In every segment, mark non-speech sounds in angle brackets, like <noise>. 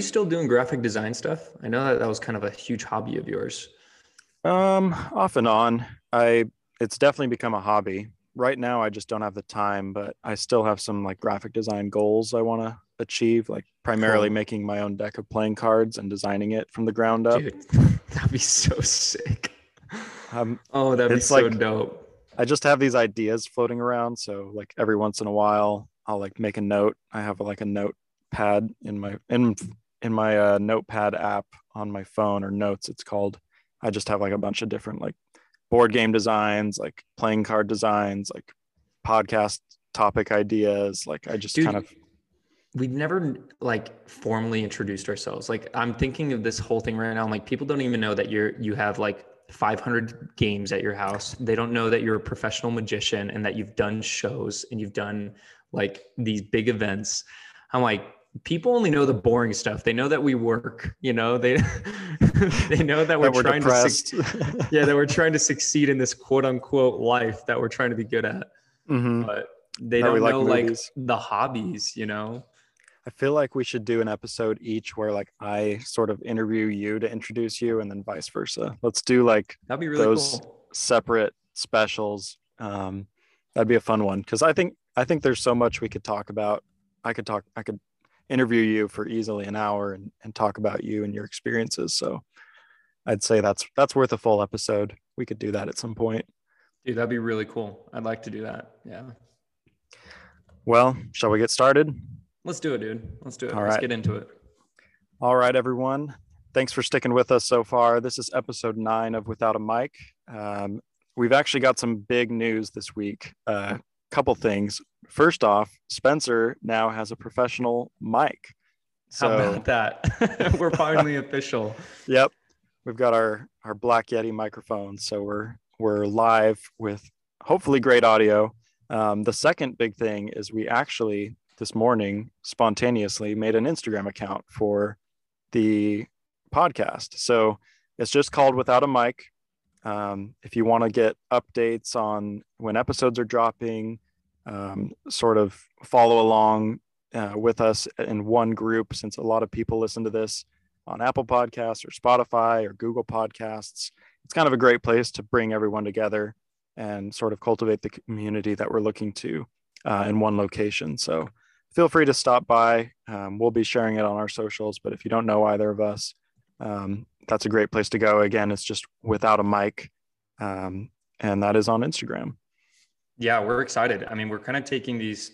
you still doing graphic design stuff? I know that that was kind of a huge hobby of yours. Um, off and on. I it's definitely become a hobby. Right now, I just don't have the time, but I still have some like graphic design goals I want to achieve, like primarily cool. making my own deck of playing cards and designing it from the ground up. Dude, <laughs> that'd be so sick. Um, oh, that'd be so like, dope. I just have these ideas floating around. So like every once in a while, I'll like make a note. I have like a notepad in my in in my uh, notepad app on my phone or notes. It's called. I just have like a bunch of different like board game designs, like playing card designs, like podcast topic ideas. Like I just Dude, kind of we've never like formally introduced ourselves. Like I'm thinking of this whole thing right now. I'm like people don't even know that you're you have like 500 games at your house. They don't know that you're a professional magician and that you've done shows and you've done like these big events. I'm like people only know the boring stuff. They know that we work, you know, they <laughs> they know that we're, that we're trying depressed. to <laughs> yeah, that we're trying to succeed in this quote unquote life that we're trying to be good at. Mm-hmm. But they don't know like, like the hobbies, you know. I feel like we should do an episode each where like I sort of interview you to introduce you and then vice versa. Let's do like that'd be really those cool. separate specials. Um, that'd be a fun one because I think I think there's so much we could talk about. I could talk I could interview you for easily an hour and, and talk about you and your experiences. So I'd say that's that's worth a full episode. We could do that at some point. Dude, that'd be really cool. I'd like to do that. Yeah. Well, shall we get started? Let's do it, dude. Let's do it. All Let's right. get into it. All right, everyone. Thanks for sticking with us so far. This is episode nine of Without a Mic. Um, we've actually got some big news this week. Uh, couple things. First off, Spencer now has a professional mic. So, How about that? <laughs> we're finally official. <laughs> Yep. We've got our our Black Yeti microphone, so we're we're live with hopefully great audio. Um, the second big thing is we actually this morning spontaneously made an Instagram account for the podcast. So it's just called Without a Mic. Um, if you want to get updates on when episodes are dropping, um, sort of follow along uh, with us in one group, since a lot of people listen to this on Apple Podcasts or Spotify or Google Podcasts. It's kind of a great place to bring everyone together and sort of cultivate the community that we're looking to uh, in one location. So feel free to stop by. Um, we'll be sharing it on our socials, but if you don't know either of us, um, that's a great place to go. Again, it's just without a mic, um, and that is on Instagram. Yeah, we're excited. I mean, we're kind of taking these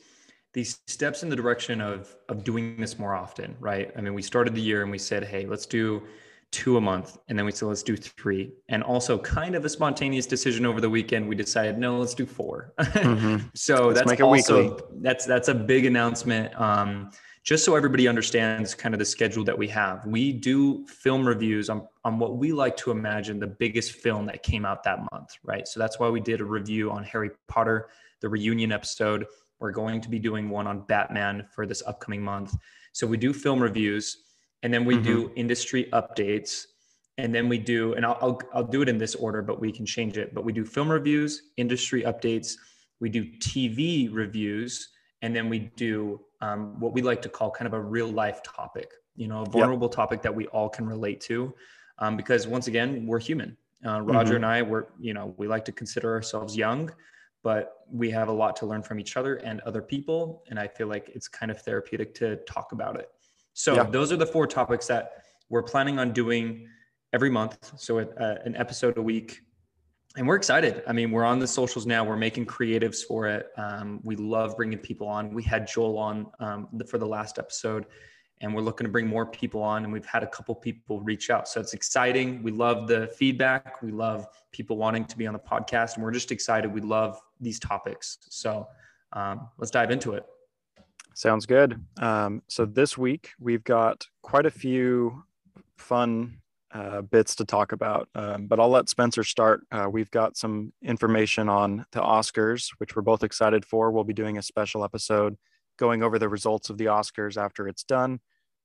these steps in the direction of of doing this more often, right? I mean, we started the year and we said, hey, let's do two a month and then we said let's do three and also kind of a spontaneous decision over the weekend we decided no let's do 4 <laughs> mm-hmm. so let's that's also weekly. that's that's a big announcement um, just so everybody understands kind of the schedule that we have we do film reviews on on what we like to imagine the biggest film that came out that month right? So that's why we did a review on harry potter the reunion episode. We're going to be doing one on batman for this upcoming month. So we do film reviews and then we mm-hmm. do industry updates and then we do and I'll, I'll, I'll do it in this order but we can change it. But we do film reviews industry updates we do tv reviews and then we do um, what we like to call kind of a real life topic you know a vulnerable yep. topic that we all can relate to um, because once again we're human uh, roger mm-hmm. and i were you know we like to consider ourselves young but we have a lot to learn from each other and other people and i feel like it's kind of therapeutic to talk about it so yeah. those are the four topics that we're planning on doing every month. So uh, an episode a week. And we're excited. I mean, we're on the socials now. We're making creatives for it. Um, we love bringing people on. We had Joel on um, the, for the last episode, and we're looking to bring more people on. And we've had a couple people reach out. So it's exciting. We love the feedback. We love people wanting to be on the podcast. And we're just excited. We love these topics. So um, let's dive into it. Sounds good. Um, so this week we've got quite a few fun uh, bits to talk about, um, but I'll let Spencer start. Uh, we've got some information on the Oscars, which we're both excited for. We'll be doing a special episode going over the results of the Oscars after it's done.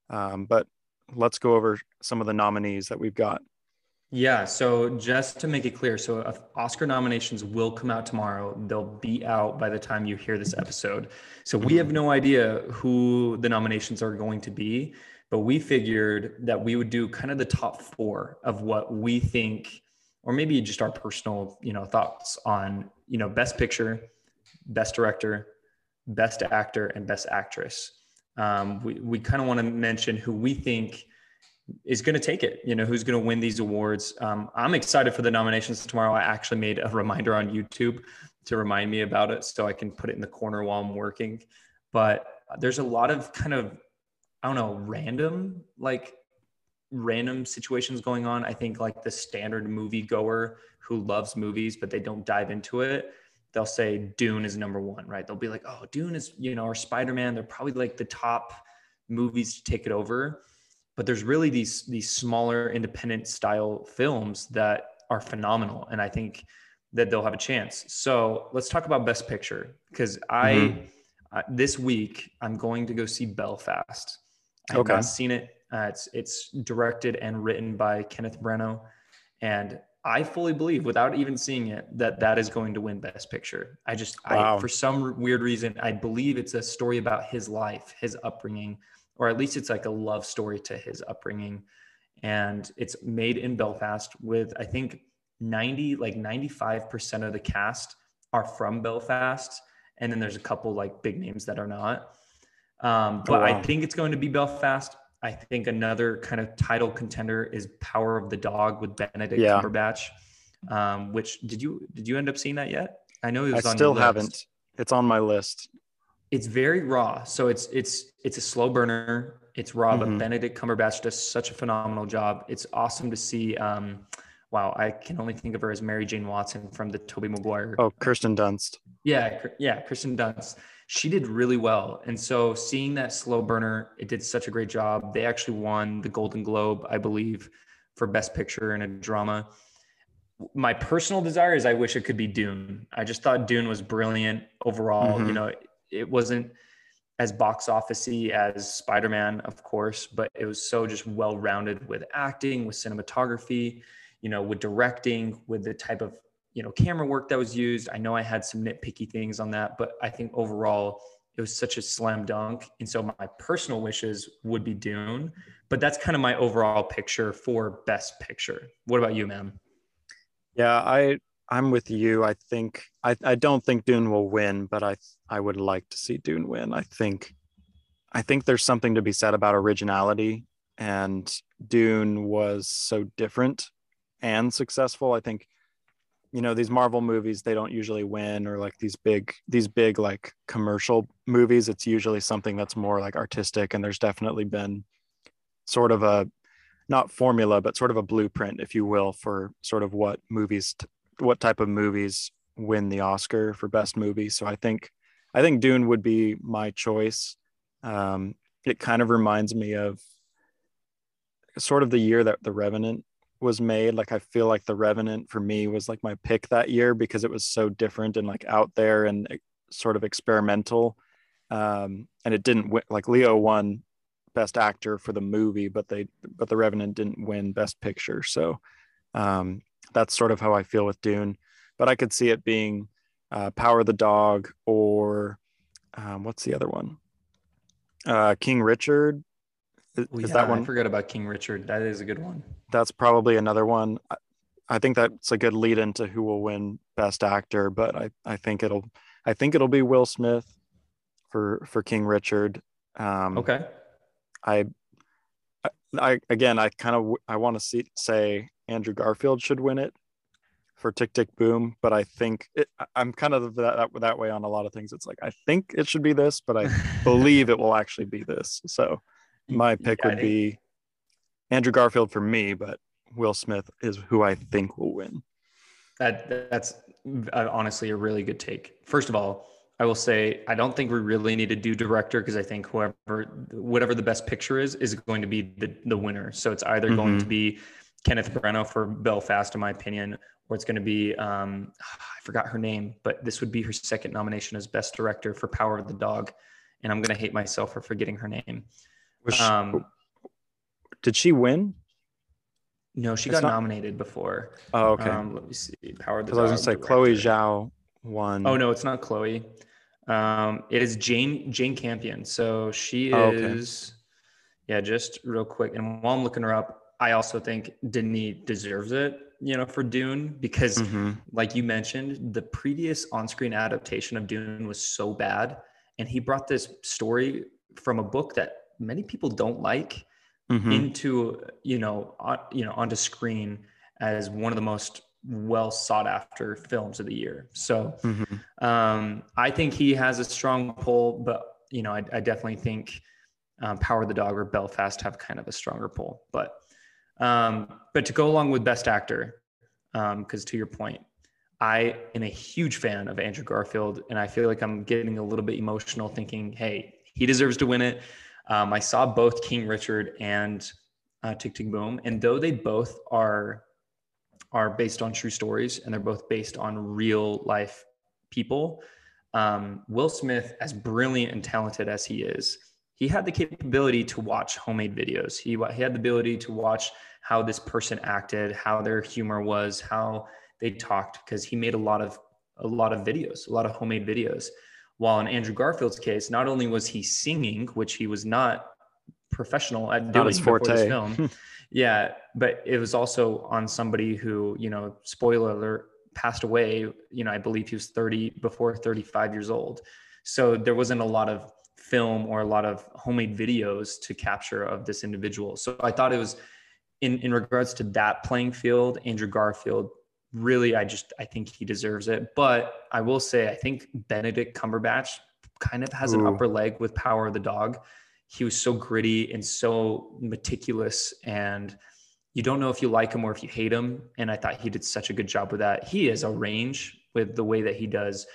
Um, but let's go over some of the nominees that we've got. Yeah. So just to make it clear, so Oscar nominations will come out tomorrow. They'll be out by the time you hear this episode. So we have no idea who the nominations are going to be. But we figured that we would do kind of the top four of what we think, or maybe just our personal, you know, thoughts on, you know, best picture, best director, best actor, and best actress. Um, we we kind of want to mention who we think is going to take it. You know, who's going to win these awards. Um, I'm excited for the nominations tomorrow. I actually made a reminder on YouTube to remind me about it so I can put it in the corner while I'm working. But there's a lot of kind of, I don't know, random, like random situations going on. I think like the standard movie goer who loves movies, but they don't dive into it. They'll say Dune is number one, right? They'll be like, oh, Dune is, you know, or Spider Man. They're probably like the top movies to take it over but there's really these these smaller independent style films that are phenomenal and i think that they'll have a chance so let's talk about best picture because i mm-hmm. uh, this week i'm going to go see belfast i've not seen it uh, it's it's directed and written by kenneth branagh and i fully believe without even seeing it that that is going to win best picture i just wow. i for some weird reason i believe it's a story about his life his upbringing or at least it's like a love story to his upbringing. And it's made in Belfast with, I think, 90, like 95% of the cast are from Belfast. And then there's a couple like big names that are not. Um, but oh, wow. I think it's going to be Belfast. I think another kind of title contender is Power of the Dog with Benedict yeah. Cumberbatch. Um, which did you did you end up seeing that yet? I know it was I still haven't. It's on my list it's very raw. So it's it's it's a slow burner. It's raw, mm-hmm. but Benedict Cumberbatch does such a phenomenal job. It's awesome to see. Um, wow, I can only think of her as Mary Jane Watson from the Tobey Maguire. Oh, Kirsten Dunst. Yeah, yeah, Kirsten Dunst. She did really well, and so seeing that slow burner, it did such a great job. They actually won the Golden Globe, I believe, for Best Picture in a drama. My personal desire is I wish it could be Dune. I just thought Dune was brilliant overall. Mm-hmm. You know, it wasn't as box officey as Spider-Man, of course, but it was so just well-rounded with acting, with cinematography, you know, with directing, with the type of you know camera work that was used. I know I had some nitpicky things on that, but I think overall it was such a slam dunk. And so my personal wishes would be Dune, but that's kind of my overall picture for Best Picture. What about you, ma'am? Yeah, I I'm with you. I think I, I don't think Dune will win, but I I would like to see Dune win. I think I think there's something to be said about originality and Dune was so different and successful. I think you know these Marvel movies they don't usually win or like these big these big like commercial movies it's usually something that's more like artistic and there's definitely been sort of a not formula but sort of a blueprint if you will for sort of what movies what type of movies win the Oscar for best movie. So I think I think Dune would be my choice. Um, it kind of reminds me of sort of the year that The Revenant was made. Like I feel like The Revenant for me was like my pick that year because it was so different and like out there and sort of experimental. Um, and it didn't win. Like Leo won Best Actor for the movie, but they but The Revenant didn't win Best Picture. So um, that's sort of how I feel with Dune. But I could see it being uh, Power the Dog or um, what's the other one? Uh, King Richard. Is, yeah, that one? I forgot about King Richard. That is a good one. That's probably another one. I, I think that's a good lead into who will win Best Actor, but I, I think it'll I think it'll be Will Smith for for King Richard. Um, okay. I, I again I kind of I want to see say Andrew Garfield should win it for Tick Tick Boom, but I think it, I'm kind of that, that way on a lot of things. It's like I think it should be this, but I <laughs> believe it will actually be this. So my pick would be Andrew Garfield for me, but Will Smith is who I think will win. That that's uh, honestly a really good take. First of all, I will say I don't think we really need to do director because I think whoever whatever the best picture is is going to be the the winner. So it's either mm-hmm. going to be Kenneth Branagh for Belfast, in my opinion, or it's going to be um, I forgot her name, but this would be her second nomination as Best Director for Power of the Dog, and I'm going to hate myself for forgetting her name. She, um, did she win? No, she it's got not... nominated before. Oh, okay. Um, let me see. Power of the. I was going to say director. Chloe Zhao won. Oh no, it's not Chloe. Um, it is Jane Jane Campion. So she oh, is. Okay Yeah, just real quick. And while I'm looking her up, I also think Denis deserves it, you know, for Dune, because mm-hmm. like you mentioned, the previous on-screen adaptation of Dune was so bad. And he brought this story from a book that many people don't like mm-hmm. into, you know, on, you know, onto screen as one of the most well sought after films of the year. So mm-hmm. um, I think he has a strong pull, but you know, I, I definitely think um, Power of the Dog or Belfast have kind of a stronger pull. But um, but to go along with Best Actor, because um, to your point, I am a huge fan of Andrew Garfield, and I feel like I'm getting a little bit emotional, thinking, "Hey, he deserves to win it." Um, I saw both King Richard and uh, Tick Tick Boom, and though they both are are based on true stories and they're both based on real life people. Um, Will Smith, as brilliant and talented as he is, he had the capability to watch homemade videos. He, he had the ability to watch how this person acted, how their humor was, how they talked, because he made a lot of a lot of videos, a lot of homemade videos. While in Andrew Garfield's case, not only was he singing, which he was not professional at doing before this film, <laughs> Yeah, but it was also on somebody who, you know, spoiler alert, passed away. You know, I believe he was 30 before 35 years old. So there wasn't a lot of film or a lot of homemade videos to capture of this individual. So I thought it was in in regards to that playing field, Andrew Garfield really I just I think he deserves it. But I will say I think Benedict Cumberbatch kind of has Ooh. an upper leg with Power of the Dog he was so gritty and so meticulous and you don't know if you like him or if you hate him and i thought he did such a good job with that he has a range with the way that he does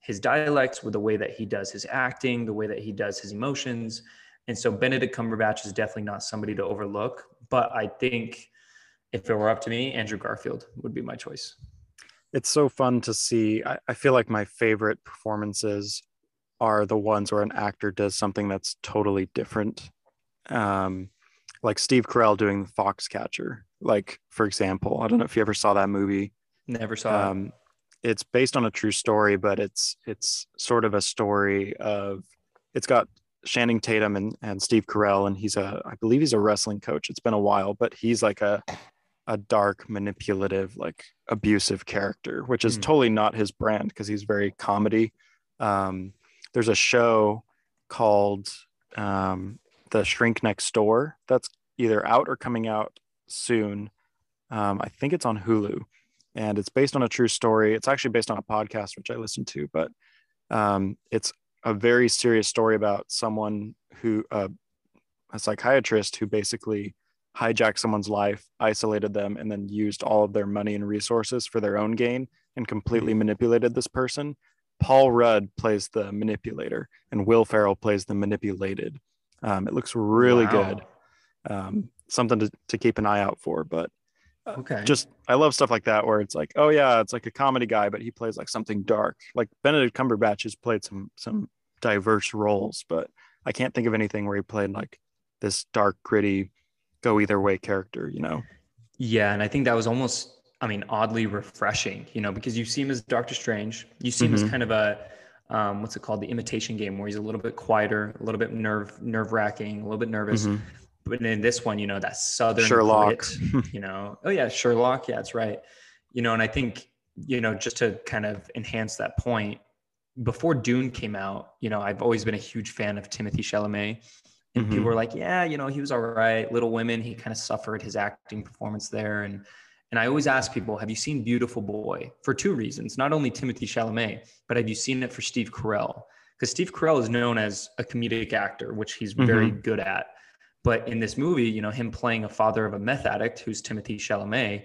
his dialects with the way that he does his acting the way that he does his emotions and so benedict cumberbatch is definitely not somebody to overlook but i think if it were up to me andrew garfield would be my choice it's so fun to see I, I feel like my favorite performances are the ones where an actor does something that's totally different. Um, like Steve Carell doing the Foxcatcher. Like, for example, I don't know if you ever saw that movie. Never saw um, it. It's based on a true story, but it's it's sort of a story of it's got Channing Tatum and, and Steve Carell, and he's a I believe he's a wrestling coach. It's been a while, but he's like a a dark, manipulative, like abusive character, which is mm. totally not his brand because he's very comedy. Um, there's a show called um, The Shrink Next Door that's either out or coming out soon. Um, I think it's on Hulu and it's based on a true story. It's actually based on a podcast, which I listened to, but um, it's a very serious story about someone who, uh, a psychiatrist who basically hijacked someone's life, isolated them, and then used all of their money and resources for their own gain and completely manipulated this person Paul Rudd plays the manipulator and Will Ferrell plays the manipulated. Um, it looks really wow. good. Um, something to, to keep an eye out for, but uh, okay. Just I love stuff like that where it's like, oh yeah, it's like a comedy guy, but he plays like something dark. Like Benedict Cumberbatch has played some some diverse roles, but I can't think of anything where he played like this dark, gritty, go either way character, you know? Yeah, and I think that was almost I mean, oddly refreshing, you know, because you see him as Doctor Strange. You see him mm-hmm. as kind of a, um, what's it called? The imitation game where he's a little bit quieter, a little bit nerve, nerve wracking, a little bit nervous. Mm-hmm. But in this one, you know, that Southern Sherlock, grit, you know, oh yeah, Sherlock. Yeah, that's right. You know, and I think, you know, just to kind of enhance that point, before Dune came out, you know, I've always been a huge fan of Timothy Chalamet. And mm-hmm. people were like, yeah, you know, he was all right. Little Women, he kind of suffered his acting performance there. And, and I always ask people, have you seen Beautiful Boy? For two reasons. Not only Timothy Chalamet, but have you seen it for Steve Carell? Because Steve Carell is known as a comedic actor, which he's mm-hmm. very good at. But in this movie, you know, him playing a father of a meth addict who's Timothy Chalamet,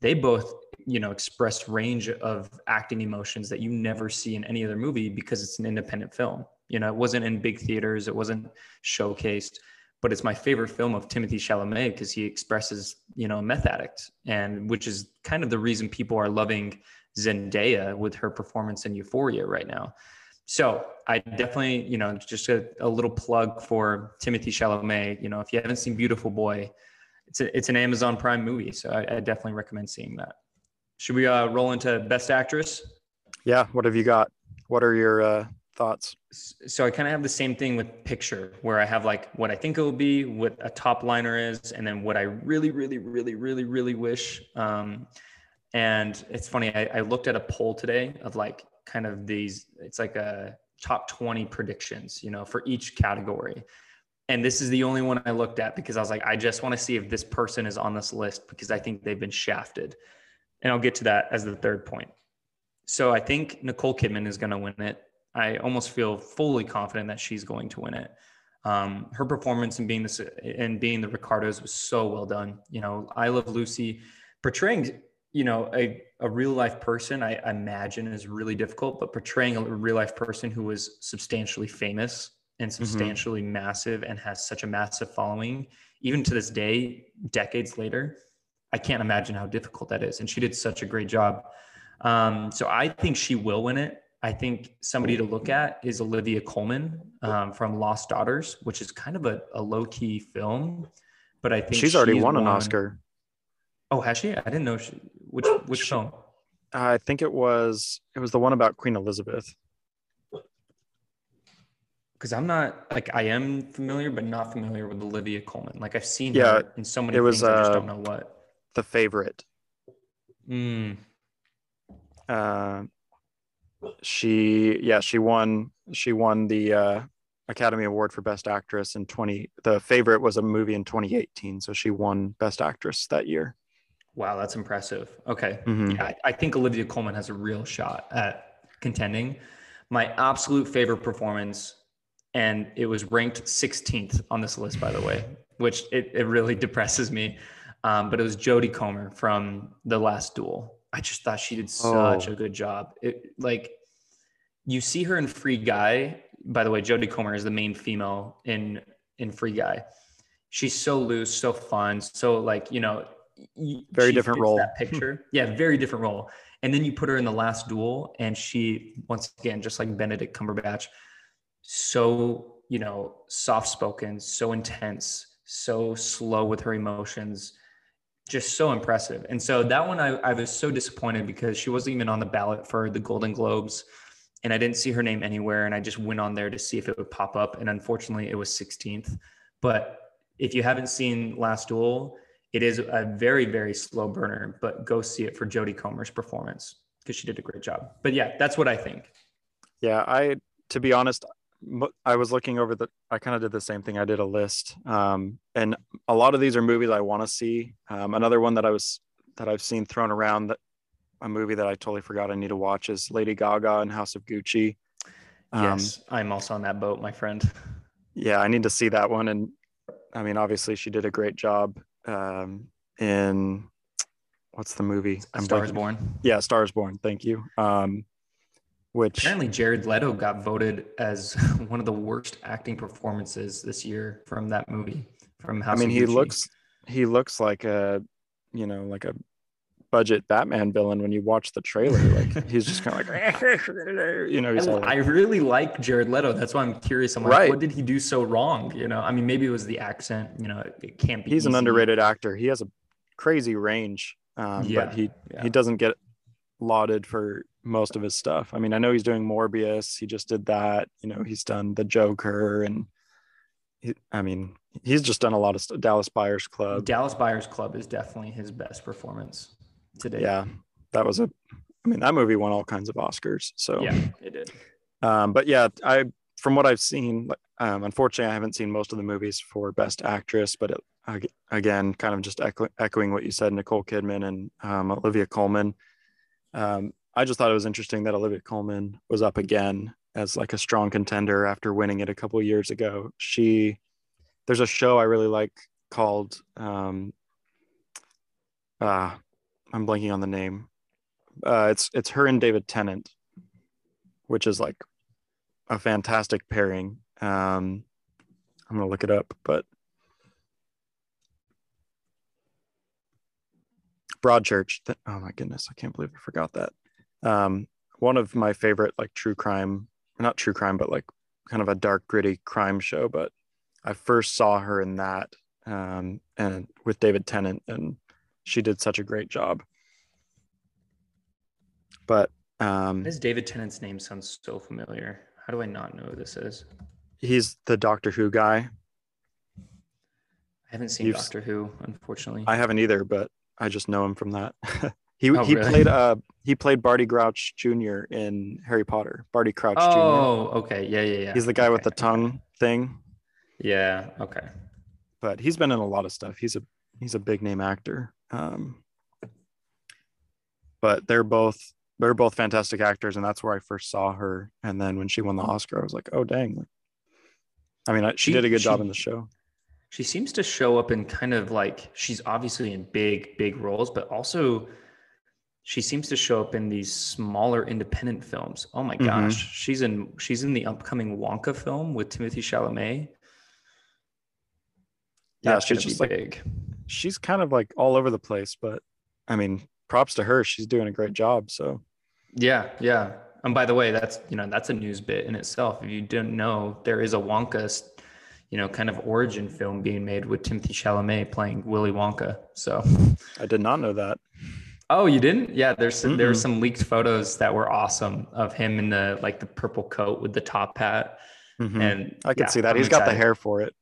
they both, you know, expressed range of acting emotions that you never see in any other movie because it's an independent film. You know, it wasn't in big theaters, it wasn't showcased but it's my favorite film of Timothy Chalamet because he expresses, you know, a meth addict, and which is kind of the reason people are loving Zendaya with her performance in Euphoria right now. So I definitely, you know, just a, a little plug for Timothy Chalamet. You know, if you haven't seen Beautiful Boy, it's a, it's an Amazon Prime movie, so I, I definitely recommend seeing that. Should we uh, roll into Best Actress? Yeah. What have you got? What are your uh, thoughts? So I kind of have the same thing with picture, where I have like what I think it will be, what a top liner is, and then what I really, really, really, really, really wish. Um, and it's funny, I, I looked at a poll today of like kind of these. It's like a top 20 predictions, you know, for each category. And this is the only one I looked at because I was like, I just want to see if this person is on this list because I think they've been shafted. And I'll get to that as the third point. So I think Nicole Kidman is going to win it. I almost feel fully confident that she's going to win it. Um, her performance in being this and Being the Ricardos was so well done. You know, I love Lucy portraying, you know, a, a real life person. I imagine is really difficult, but portraying a real life person who was substantially famous and mm-hmm. substantially mm-hmm. massive and has such a massive following, even to this day, decades later, I can't imagine how difficult that is. And she did such a great job. Um, so I think she will win it. I think somebody to look at is Olivia Colman um, from Lost Daughters, which is kind of a, a low key film, but I think she's already she's won an Oscar. Oh, has she? I didn't know she. Which which she, film? I think it was it was the one about Queen Elizabeth because I'm not like I am familiar, but not familiar with Olivia Colman. Like I've seen yeah, her in so many it was, things, uh, I just don't uh, know what. The favorite. Mm. Uh, she yeah she won she won the uh, Academy Award for Best Actress in 20. The favorite was a movie in 2018, so she won Best Actress that year. Wow, that's impressive. Okay, mm-hmm. yeah, I, I think Olivia Colman has a real shot at contending. My absolute favorite performance and it was ranked 16th on this list, by the way, which it, it really <laughs> depresses me. Um, but it was Jodie Comer from The Last Duel. I just thought she did such oh. a good job. It like you see her in Free Guy. By the way, Jodie Comer is the main female in in Free Guy. She's so loose, so fun, so like you know, very different role. That picture, <laughs> yeah, very different role. And then you put her in the Last Duel, and she once again, just like Benedict Cumberbatch, so you know soft spoken so intense so slow with her emotions just so impressive. And so that one I, I was so disappointed because she wasn't even on the ballot for the golden globes and i didn't see her name anywhere and i just went on there to see if it would pop up and unfortunately it was 16th but if you haven't seen last duel it is a very very slow burner but go see it for jodie comer's performance because she did a great job. But yeah that's what i think. Yeah i to be honest I was looking over the, I kind of did the same thing. I did a list. Um, and a lot of these are movies I want to see. Um, another one that I was, that I've seen thrown around that a movie that I totally forgot I need to watch is Lady Gaga and House of Gucci. Um, yes, I'm also on that boat, my friend. Yeah, I need to see that one. And I mean, obviously she did a great job um, in what's the movie? I'm Stars Born. Yeah, Stars Born. Thank you. Um, which apparently Jared Leto got voted as <laughs> one of the worst acting performances this year from that movie. From House I mean, he looks he looks like a you know like a budget Batman villain when you watch the trailer. Like <laughs> he's just kind of like <laughs> you know. I, like, I, really like Jared Leto. That's why I'm curious. I'm like, right. what did he do so wrong? You know, I mean, maybe it was the accent. You know, it, it can't be. He's easy. an underrated actor. He has a crazy range, um, yeah, but he yeah. he doesn't get lauded for most of his stuff. I mean, I know he's doing Morbius. He just did that. You know, he's done the Joker, and he, I mean, he's just done a lot of st- Dallas Buyers Club. Dallas Buyers Club is definitely his best performance today. Yeah, that was a. I mean, that movie won all kinds of Oscars. So yeah, it did. Um, but yeah, I from what I've seen, um, unfortunately, I haven't seen most of the movies for Best Actress, but it, again, kind of just echo, echoing what you said, Nicole Kidman and um, Olivia Colman. Um, I just thought it was interesting that Olivia Colman was up again as like a strong contender after winning it a couple years ago. She, there's a show I really like called, um, uh, I'm blanking on the name. Uh, it's it's her and David Tennant, which is like a fantastic pairing. Um, I'm gonna look it up, but Broadchurch. Oh my goodness, I can't believe I forgot that um, one of my favorite like true crime, not true crime, but like kind of a dark, gritty crime show. But I first saw her in that um, and with David Tennant, and she did such a great job. But um, does David Tennant's name sounds so familiar? How do I not know who this is? He's the Doctor Who guy. I haven't seen You've- Doctor Who, unfortunately. I haven't either, but I just know him from that. <laughs> he Oh, he really? played <laughs> uh he played Barty Crouch Jr. in Harry Potter. Barty Crouch Jr. oh, okay. Yeah, yeah, yeah. He's the guy with the Okay, tongue thing, Yeah. Okay. but he's been in a lot of stuff. He's a he's a big name actor. Um, but they're both they're both fantastic actors, and that's where I first saw her. And then when she won the Oscar, I was like, oh dang! I mean, she, She- did a good job in the show. She seems to show up in kind of like she's obviously in big, big roles, but also she seems to show up in these smaller independent films. Oh my Mhm. gosh, she's in she's in the upcoming Wonka film with Timothy Chalamet. Yeah, That's she's just like- big. She's kind of like all over the place, but I mean, props to her. She's doing a great job. So Yeah, yeah. And by the way, that's you know that's a news bit in itself. If you didn't know, there is a Wonka, you know, kind of origin film being made with Timothy Chalamet playing Willy Wonka. So, I did not know that. Oh, you didn't? Yeah, there's some, there were some leaked photos that were awesome of him in the like the purple coat with the top hat, Mhm. and I can yeah, see that. I'm He's got the hair for it.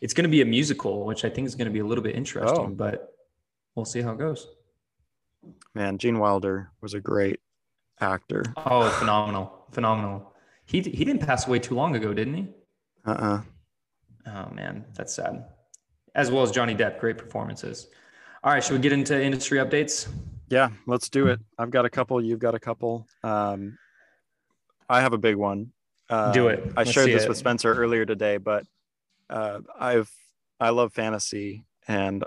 It's going to be a musical, which I think is going to be a little bit interesting, Oh. but we'll see how it goes. Man, Gene Wilder was a great actor. Oh, phenomenal, phenomenal. He he didn't pass away too long ago, didn't he? Uh-uh. Oh man, that's sad. As well as Johnny Depp, great performances. All right, should we get into industry updates? Yeah, let's do it. I've got a couple. You've got a couple. Um, I have a big one. Uh, Do it. I Let's shared this it. with Spencer earlier today, but uh, I've I love fantasy, and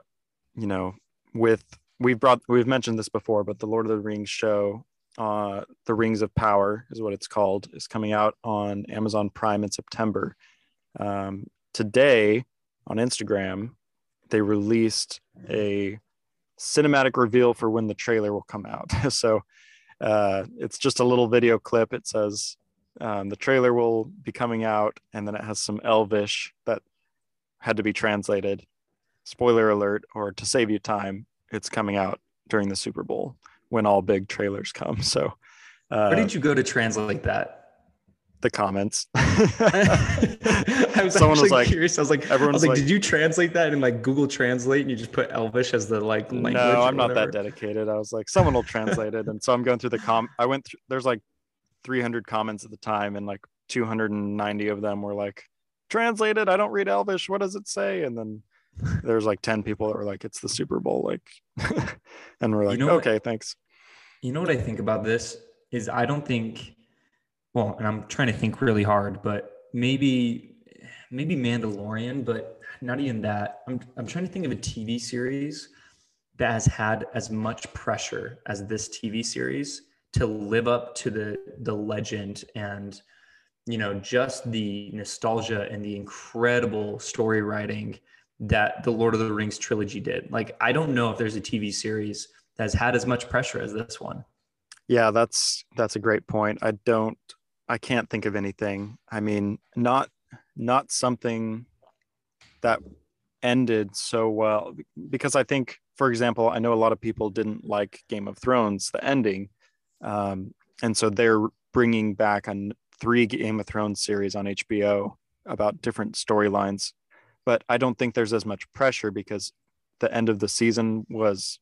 you know, with we've brought we've mentioned this before, but the Lord of the Rings show, uh, the Rings of Power is what it's called, is coming out on Amazon Prime in September. Um, today on Instagram, they released a cinematic reveal for when the trailer will come out. <laughs> so uh, it's just a little video clip. It says um, the trailer will be coming out, and then it has some Elvish that had to be translated. Spoiler alert, or to save you time, it's coming out during the Super Bowl when all big trailers come. <laughs> So uh, Where did you go to translate that? The comments. <laughs> <laughs> I was Someone was like- curious. I was like, I everyone was like, like- did you translate that in like Google Translate and you just put Elvish as the like language? no, I'm not that dedicated. I was like, someone will translate it, <laughs> and so I'm going through the com. I went through. There's like 300 comments at the time, and like 290 of them were like, translated. I don't read Elvish. What does it say? And then there's like 10 people that were like, it's the Super Bowl, like, and we're like, know what? okay, thanks. You know what I think about this is I don't think well, and I'm trying to think really hard, but maybe maybe Mandalorian, but not even that. I'm I'm trying to think of a TV series that has had as much pressure as this TV series to live up to the the legend and you know just the nostalgia and the incredible story writing that the Lord of the Rings trilogy did. Like I don't know if there's a TV series that has had as much pressure as this one. Yeah, that's that's a great point. I don't I can't think of anything. I mean, not not something that ended so well because I think for example, I know a lot of people didn't like Game of Thrones the ending. Um, and so they're bringing back on three Game of Thrones series on HBO about different storylines. But I don't think there's as much pressure because the end of the season was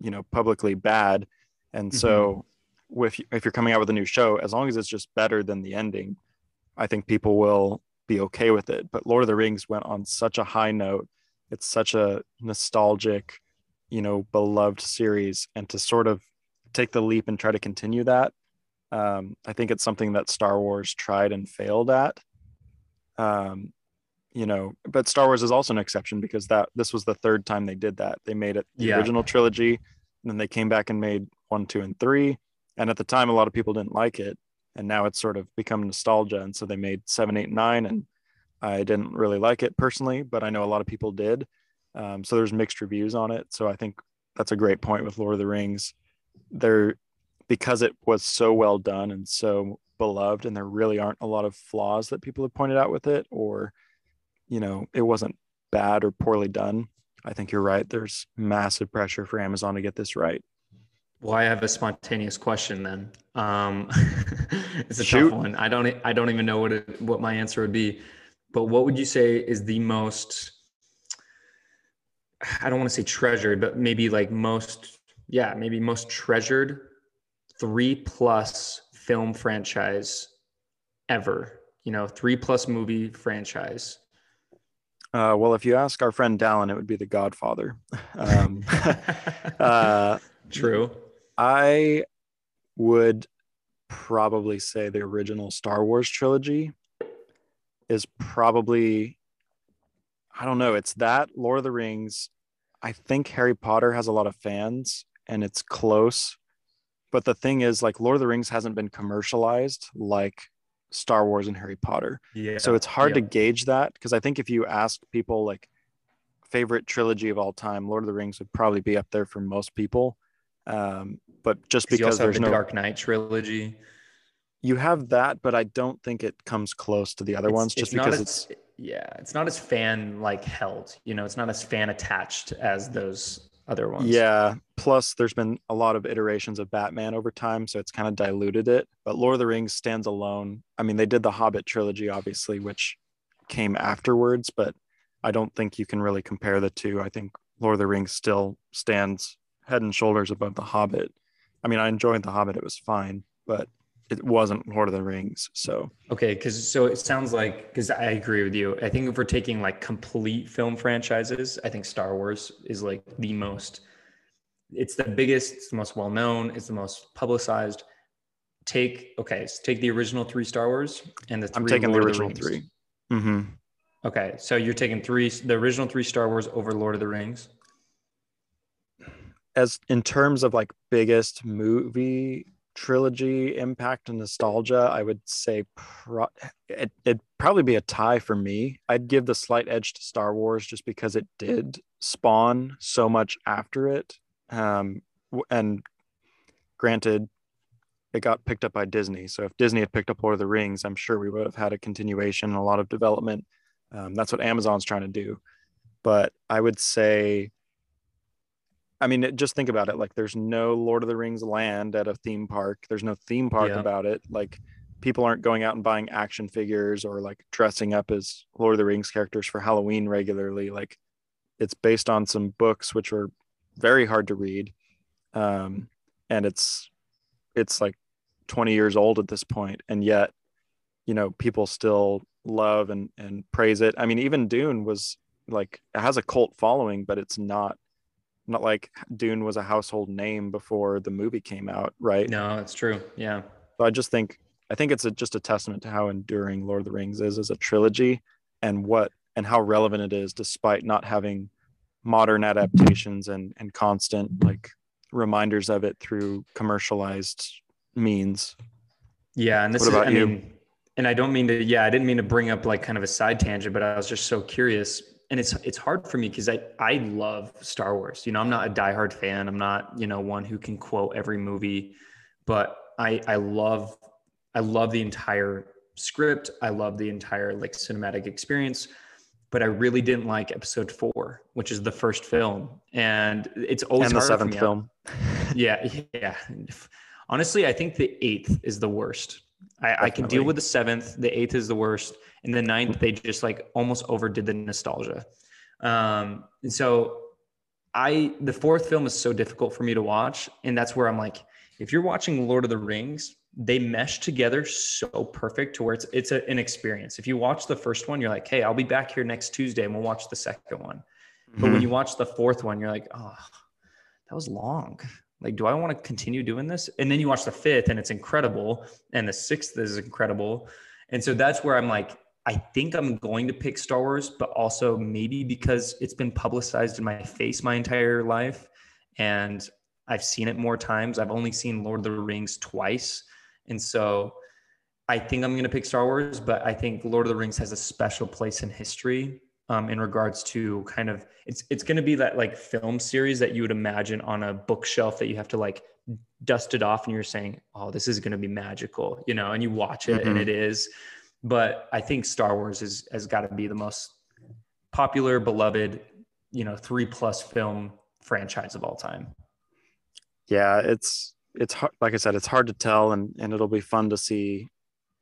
you know publicly bad and so with if you're coming out with a new show as long as it's just better than the ending i think people will be okay with it. But lord of the rings went on such a high note. It's such a nostalgic you know beloved series. And to sort of take the leap and try to continue that um, i think it's something that star wars tried and failed at. Um, you know but star wars is also an exception because that this was the third time they did that. They made it the Yeah. original trilogy and then they came back and made one two and three and at the time a lot of people didn't like it. And now it's sort of become nostalgia. And so they made seven eight nine and i didn't really like it personally but i know a lot of people did. Um, so there's mixed reviews on it. So i think that's a great point with lord of the rings. There because it was so well done and so beloved and there really aren't a lot of flaws that people have pointed out with it or you know it wasn't bad or poorly done i think you're right. There's massive pressure for amazon to get this right Well, I have a spontaneous question then. Um, <laughs> it's a Shoot. tough one. I don't. I don't even know what it, what my answer would be. But what would you say is the most? I don't want to say treasured, but maybe like most. Yeah, maybe most treasured three plus film franchise ever. You know, three plus movie franchise. Uh, well, if you ask our friend Dallin, it would be The Godfather. <laughs> Um, <laughs> uh, True. I would probably say the original Star Wars trilogy is probably, I don't know, it's that, Lord of the Rings. I think Harry Potter has a lot of fans and it's close. But the thing is, like, Lord of the Rings hasn't been commercialized like Star Wars and Harry Potter. Yeah. So it's hard to gauge that because I think if you ask people like favorite trilogy of all time, Lord of the Rings would probably be up there for most people. Um, but just because there's the no, Dark Knight trilogy. you have that, but I don't think it comes close to the other It's- ones just because as- it's yeah, it's not as fan like held. You know, it's not as fan attached as those other ones. yeah. Plus, there's been a lot of iterations of Batman over time, so it's kind of diluted it. But Lord of the Rings stands alone. I mean, they did the Hobbit trilogy, obviously, which came afterwards, but I don't think you can really compare the two. I think Lord of the Rings still stands head and shoulders above the Hobbit. I mean, I enjoyed the Hobbit; it was fine, but it wasn't Lord of the Rings. So Okay, because so it sounds like because I agree with you. I think if we're taking like complete film franchises, I think Star Wars is like the most. It's the biggest. It's the most well known. It's the most publicized. Take okay, so take the original three Star Wars and the 3 I'm taking Lord the original Rings. three. Mm-hmm. Okay, so you're taking three, the original three Star Wars over Lord of the Rings. As in terms of like biggest movie trilogy impact and nostalgia, I would say pro- it, it'd probably be a tie for me. I'd give the slight edge to Star Wars just because it did spawn so much after it. Um, and granted, it got picked up by Disney. So if Disney had picked up Lord of the Rings, I'm sure we would have had a continuation and a lot of development. Um, that's what Amazon's trying to do. But I would say I mean, it- just think about it. Like, there's no Lord of the Rings land at a theme park. There's no theme park Yeah. about it. Like, people aren't going out and buying action figures or like dressing up as Lord of the Rings characters for Halloween regularly. Like, it's based on some books which are very hard to read, um, and it's it's like 20 years old at this point, and yet, you know, people still love and and praise it. I mean, even Dune was like it has a cult following, but it's not not like Dune was a household name before the movie came out, right? No, it's true. Yeah. So I just think I think it's a, just a testament to how enduring Lord of the Rings is as a trilogy, and what and how relevant it is, despite not having modern adaptations and and constant like reminders of it through commercialized means. Yeah, and this What is, about I you? mean, and I don't mean to, yeah, I didn't mean to bring up like kind of a side tangent, but I was just so curious. And it's it's hard for me because I I love Star Wars. You know, I'm not a diehard fan. I'm not, you know, one who can quote every movie, but I I love I love the entire script. I love the entire like cinematic experience. But I really didn't like episode four, which is the first film. And it's always and the seventh film. <laughs> Yeah, yeah. Honestly, I think the eighth is the worst. I, I can deal with the seventh. The eighth is the worst, and the ninth they just like almost overdid the nostalgia. Um, and so I the fourth film is so difficult for me to watch, and that's where I'm like, if you're watching Lord of the Rings, they mesh together so perfect to where it's it's a, an experience. If you watch the first one, you're like, hey, I'll be back here next Tuesday, and we'll watch the second one. But Mhm. when you watch the fourth one, you're like, oh, that was long. Like, do I want to continue doing this? And then you watch the fifth and it's incredible. And the sixth is incredible. And so that's where I'm like, I think I'm going to pick Star Wars, but also maybe because it's been publicized in my face my entire life. And I've seen it more times. I've only seen Lord of the Rings twice. And so I think I'm going to pick Star Wars, but I think Lord of the Rings has a special place in history um, in regards to kind of it's it's going to be that like film series that you would imagine on a bookshelf that you have to like dust it off and you're saying, oh, this is going to be magical, you know, and you watch it and Mhm. it is. But I think Star Wars is has got to be the most popular, beloved, you know, three plus film franchise of all time. Yeah, it's it's hard, like I said, it's hard to tell, and and it'll be fun to see.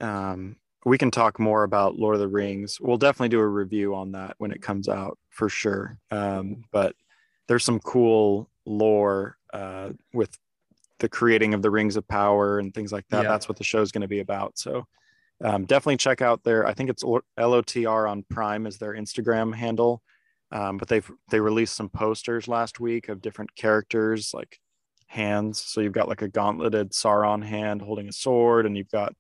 Um, we can talk more about Lord of the Rings. We'll definitely do a review on that when it comes out for sure. Um, but there's some cool lore uh, with the creating of the rings of power and things like that. Yeah. That's what the show is going to be about. So um, definitely check out their. I think it's LOTR on Prime is their Instagram handle. Um, but they've they released some posters last week of different characters like hands. So you've got like a gauntleted Sauron hand holding a sword, and you've got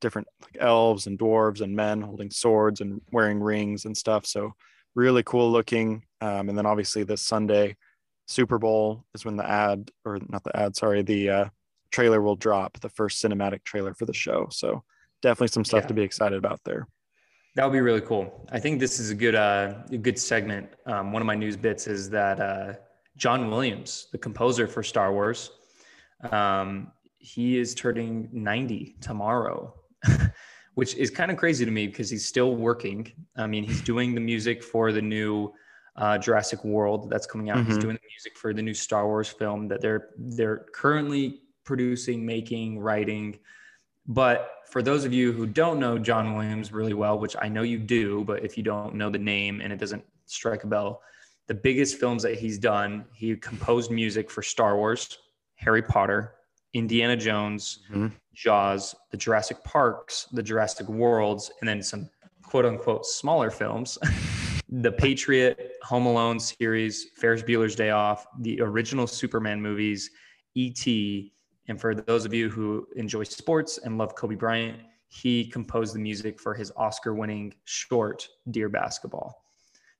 different like elves and dwarves and men holding swords and wearing rings and stuff. So really cool looking. Um, and then obviously this Sunday, Super Bowl is when the ad or not the ad, sorry, the uh, trailer will drop, the first cinematic trailer for the show. So definitely some stuff yeah. to be excited about there. That would be really cool. I think this is a good uh, a good segment. Um, one of my news bits is that uh, John Williams, the composer for Star Wars, um, he is turning 90 tomorrow, <laughs> which is kind of crazy to me because he's still working. I mean, he's doing the music for the new uh, Jurassic World that's coming out. Mm-hmm. He's doing the music for the new Star Wars film that they're they're currently producing, making, writing. But for those of you who don't know John Williams really well, which I know you do, but if you don't know the name and it doesn't strike a bell, the biggest films that he's done, he composed music for Star Wars, Harry Potter, Indiana Jones, mm-hmm. Jaws, the Jurassic Parks, the Jurassic Worlds, and then some quote unquote smaller films. <laughs> the Patriot, Home Alone series, Ferris Bueller's Day Off, the original Superman movies, E.T., and for those of you who enjoy sports and love Kobe Bryant, he composed the music for his Oscar winning short, Dear Basketball.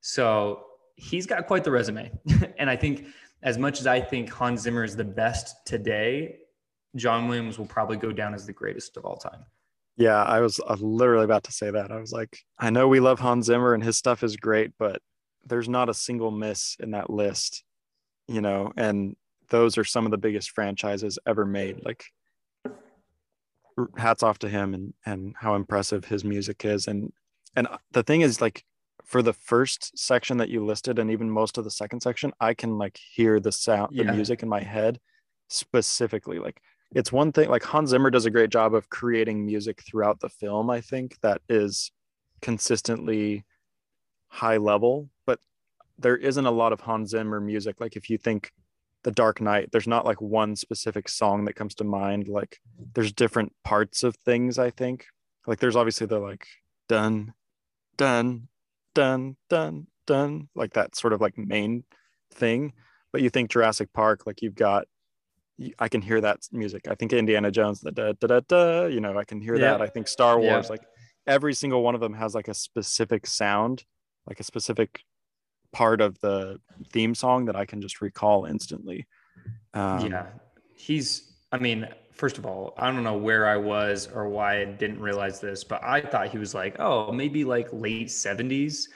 So he's got quite the resume. <laughs> and I think, as much as I think Hans Zimmer is the best today, John Williams will probably go down as the greatest of all time. Yeah, I was, I was literally about to say that. I was like, I know we love Hans Zimmer and his stuff is great, but there's not a single miss in that list, you know, and those are some of the biggest franchises ever made. Like hats off to him and and how impressive his music is. And and the thing is like for the first section that you listed and even most of the second section, I can like hear the sound, yeah. the music in my head specifically. Like it's one thing like Hans Zimmer does a great job of creating music throughout the film, I think, that is consistently high level, but there isn't a lot of Hans Zimmer music. Like if you think the dark knight there's not like one specific song that comes to mind. Like there's different parts of things i think. Like there's obviously the like done done done done done like that sort of like main thing. But you think jurassic park like you've got i can hear that music i think indiana jones the da da da da you know i can hear yeah. that i think star wars yeah. like every single one of them has like a specific sound like a specific part of the theme song that I can just recall instantly. Um, yeah, he's. I mean, first of all, I don't know where I was or why I didn't realize this, but I thought he was like, oh, maybe like late seventies,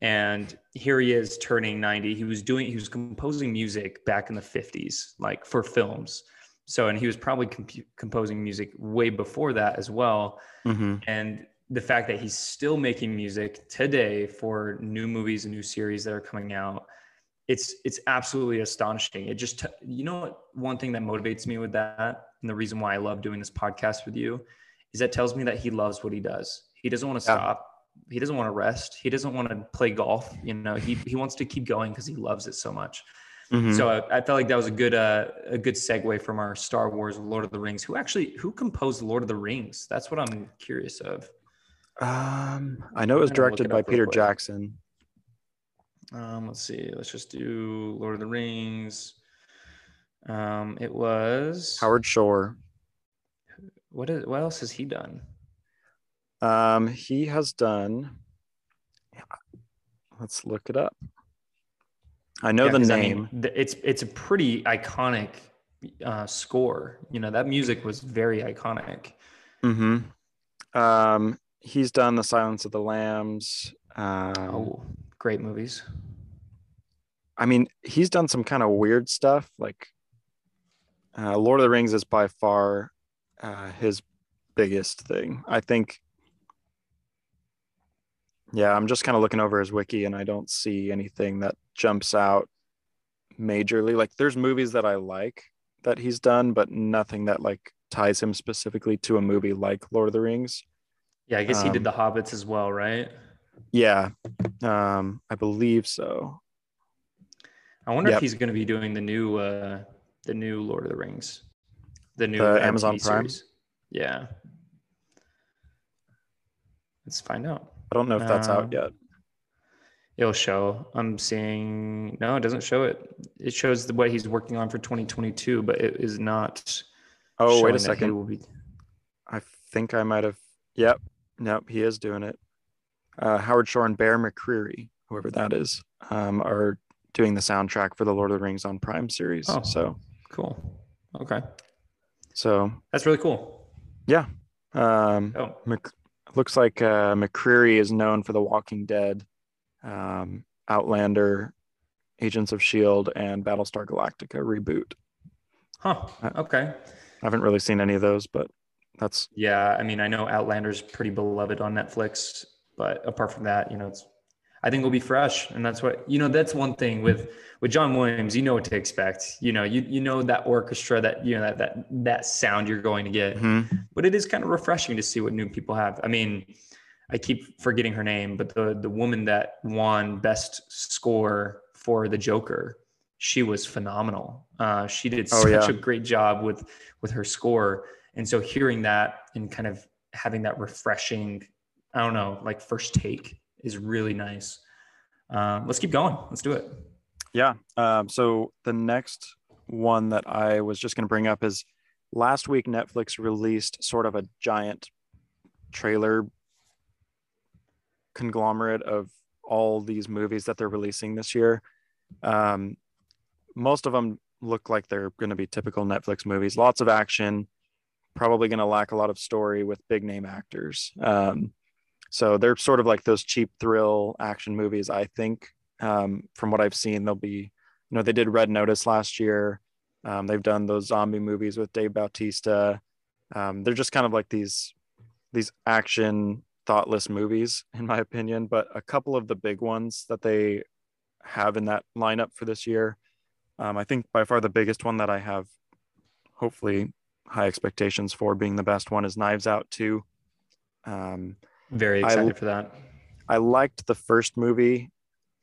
and here he is turning ninety. He was doing, he was composing music back in the fifties, like for films. So, and he was probably comp- composing music way before that as well. Mm-hmm. And the fact that he's still making music today for new movies and new series that are coming out it's it's absolutely astonishing it just you know what one thing that motivates me with that and the reason why i love doing this podcast with you is that tells me that he loves what he does he doesn't want to yeah. stop he doesn't want to rest he doesn't want to play golf you know he, he wants to keep going because he loves it so much mm-hmm. so I, I, felt like that was a good uh, a good segue from our star wars lord of the rings who actually who composed lord of the rings that's what i'm curious of um, I know it was directed by Peter Jackson. Um, let's see. Let's just do Lord of the Rings. Um, it was Howard Shore. What is? What else has he done? Um, he has done. Let's look it up. I know yeah, the name. I mean, it's it's a pretty iconic uh, score. You know that music was very iconic. Hmm. Um, he's done the Silence of the Lambs. Um, oh, great movies. I mean, he's done some kind of weird stuff. Like uh, Lord of the Rings is by far uh, his biggest thing. I think. Yeah, I'm just kind of looking over his wiki and I don't see anything that jumps out majorly. Like, there's movies that I like that he's done, but nothing that like ties him specifically to a movie like Lord of the Rings. Yeah, I guess he Um, did the Hobbits as well, right? Yeah, um, I believe so. I wonder Yep. if he's going to be doing the new uh the new Lord of the Rings. The new The Amazon Prime? series. Yeah. Let's find out. I don't know if that's Um, out yet. It'll show. I'm seeing no, it doesn't show it. It shows the, what he's working on for 2022, but it is not. Oh, wait a second. will be- I think I might have. Yep. Nope. He is doing it. Uh, Howard Shore and Bear McCreary, whoever that is, um, are doing the soundtrack for the Lord of the Rings on Prime series. Oh. So, Cool. Okay, so that's really cool. Yeah. Um, Oh, Mc, looks like uh, McCreary is known for The Walking Dead, um, Outlander, Agents of Shield, and Battlestar Galactica reboot. huh. Uh, Okay. I haven't really seen any of those, but that's Yeah, I mean, I know Outlander's pretty beloved on Netflix, but apart from that, you know, it's I think it'll be fresh, and that's what you know. That's one thing with with John Williams. You know what to expect. You know, you you know that orchestra, that you know that that that sound you're going to get. Mhm. But it is kind of refreshing to see what new people have. I mean, I keep forgetting her name, but the the woman that won Best Score for the Joker, she was phenomenal. Uh, she did Oh, such yeah. a great job with with her score, and so hearing that and kind of having that refreshing, I don't know, like first take is really nice. Um, let's keep going. Let's do it. Yeah. Um, so the next one that I was just going to bring up is last week Netflix released sort of a giant trailer conglomerate of all these movies that they're releasing this year. Um, most of them look like they're going to be typical Netflix movies, lots of action, probably going to lack a lot of story with big name actors. Um, so they're sort of like those cheap thrill action movies, I think. Um, from what I've seen, they'll be, you know, they did Red Notice last year. Um, they've done those zombie movies with Dave Bautista. Um, they're just kind of like these these action thoughtless movies, <laughs> in my opinion. But a couple of the big ones that they have in that lineup for this year, um, I think by far the biggest one that I have, hopefully, high expectations for being the best one is Knives Out Two. Um, Very I- excited for that. I liked the first movie.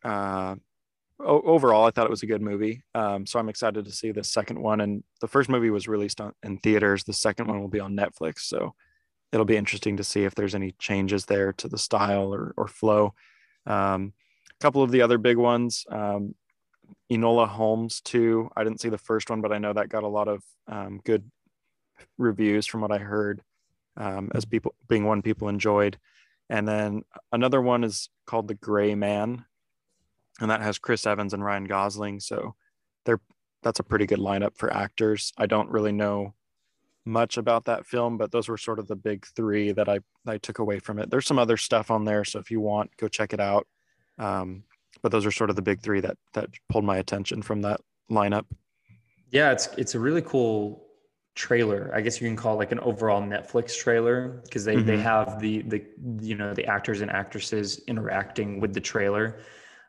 Uh, overall, I thought it was a good movie. Um, so I'm excited to see the second one. And the first movie was released on, in theaters. The second one will be on Netflix. So it'll be interesting to see if there's any changes there to the style or, or flow. Um, a couple of the other big ones, um, Enola Holmes 2. I didn't see the first one, but I know that got a lot of um, good reviews from what I heard um, as people being one people enjoyed. And then another one is called The Gray Man, and that has Chris Evans and Ryan Gosling. So they're that's a pretty good lineup for actors. I don't really know much about that film, but those were sort of the big three that I I took away from it. There's some other stuff on there, so if you want, go check it out. Um, but those are sort of the big three that that pulled my attention from that lineup. Yeah, it's it's a really cool trailer. I guess you can call it like an overall Netflix trailer because they they Mhm. have the the you know the actors and actresses interacting with the trailer.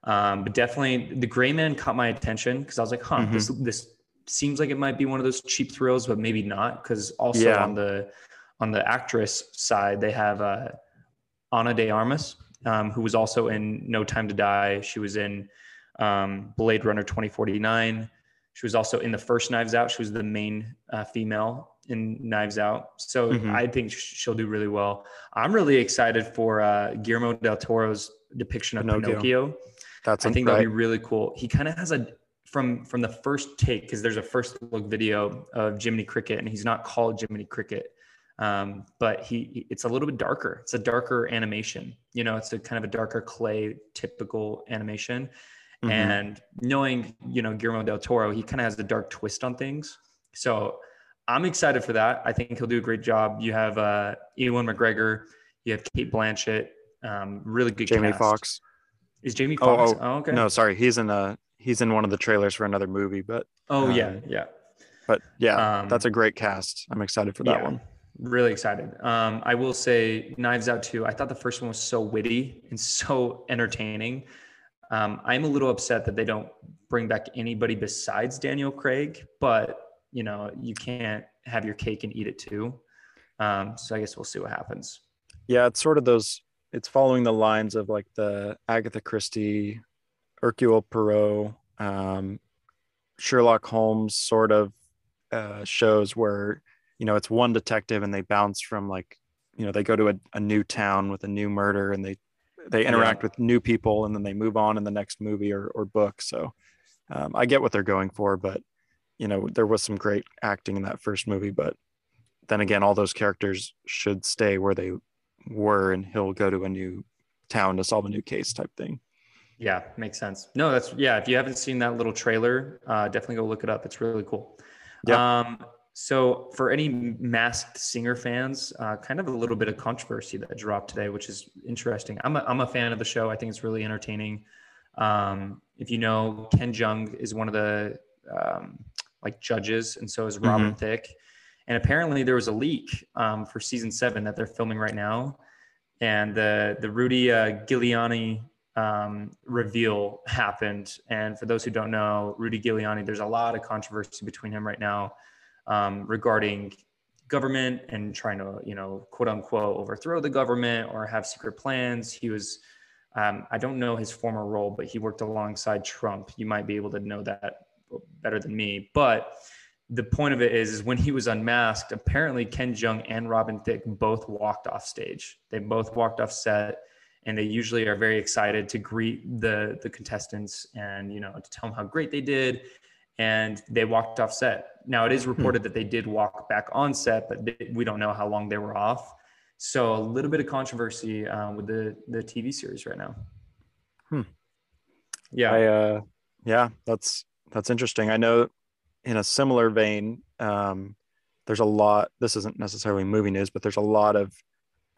Um, but definitely, the Gray Man caught my attention because I was like, huh, this this seems like it might be one of those cheap thrills, but maybe not. Because also Yeah. on the on the actress side, they have uh, Ana de Armas, um, who was also in No Time to Die. She was in um, Blade Runner 2049. She was also in the first Knives Out. She was the main uh, female in Knives Out. So Mhm. I think she'll do really well. I'm really excited for uh, Guillermo del Toro's depiction of Pinocchio. Pinocchio. That's I think that'll be really cool. He kind of has a from from the first take because there's a first look video of Jiminy Cricket and he's not called Jiminy Cricket, um, but he- it's a little bit darker. It's a darker animation. You know, it's a kind of a darker clay typical animation. Mhm. And knowing you know Guillermo del Toro, he kind of has a dark twist on things. So I'm excited for that. I think he'll do a great job. You have uh, Ewan McGregor, you have Cate Blanchett, um, really good. Jamie cast. Foxx. Is Jamie Oh, oh, Oh, okay. No, sorry, he's in a he's in one of the trailers for another movie, but Oh yeah, Um, yeah. but yeah, Um, that's a great cast. I'm excited for that yeah, one. Really excited. Um, I will say Knives Out too. I thought the first one was so witty and so entertaining. Um, I'm a little upset that they don't bring back anybody besides Daniel Craig, but you know, you can't have your cake and eat it too. Um, so I guess we'll see what happens. Yeah, it's sort of those. It's following the lines of like the Agatha Christie, Hercule Poirot, um, Sherlock Holmes sort of uh, shows where you know it's one detective and they bounce from like you know they go to a, a new town with a new murder and they they interact yeah. with new people and then they move on in the next movie or, or book. So um, i get what they're going for but you know there was some great acting in that first movie but then again all those characters should stay where they were and he'll go to a new town to solve a new case type thing. Yeah makes sense. No that's yeah if you haven't seen that little trailer uh, definitely go look it up. It's really cool. Yeah. Um, so, for any masked singer fans, uh, kind of a little bit of controversy that dropped today, which is interesting. I'm a, I'm a fan of the show. I think it's really entertaining. Um, if you know, Ken Jeong is one of the um, like judges, and so is Robin mm-hmm. Thicke. And apparently, there was a leak um, for season seven that they're filming right now, and the the Rudy uh, Giuliani um, reveal happened. And for those who don't know, Rudy Giuliani, there's a lot of controversy between him right now um, regarding government and trying to, you know, quote unquote, overthrow the government or have secret plans. He was, um, I don't know his former role, but he worked alongside Trump. You might be able to know that better than me. But the point of it is, is when he was unmasked, apparently Ken Jeong and Robin Thicke both walked off stage. They both walked off set and they usually are very excited to greet the the contestants and you know to tell them how great they did and they walked off set now it is hmm. reported that they did walk back on set but we don't know how long they were off so a little bit of controversy uh, with the the tv series right now hmm. yeah I, uh, yeah that's that's interesting i know in a similar vein um, there's a lot this isn't necessarily movie news but there's a lot of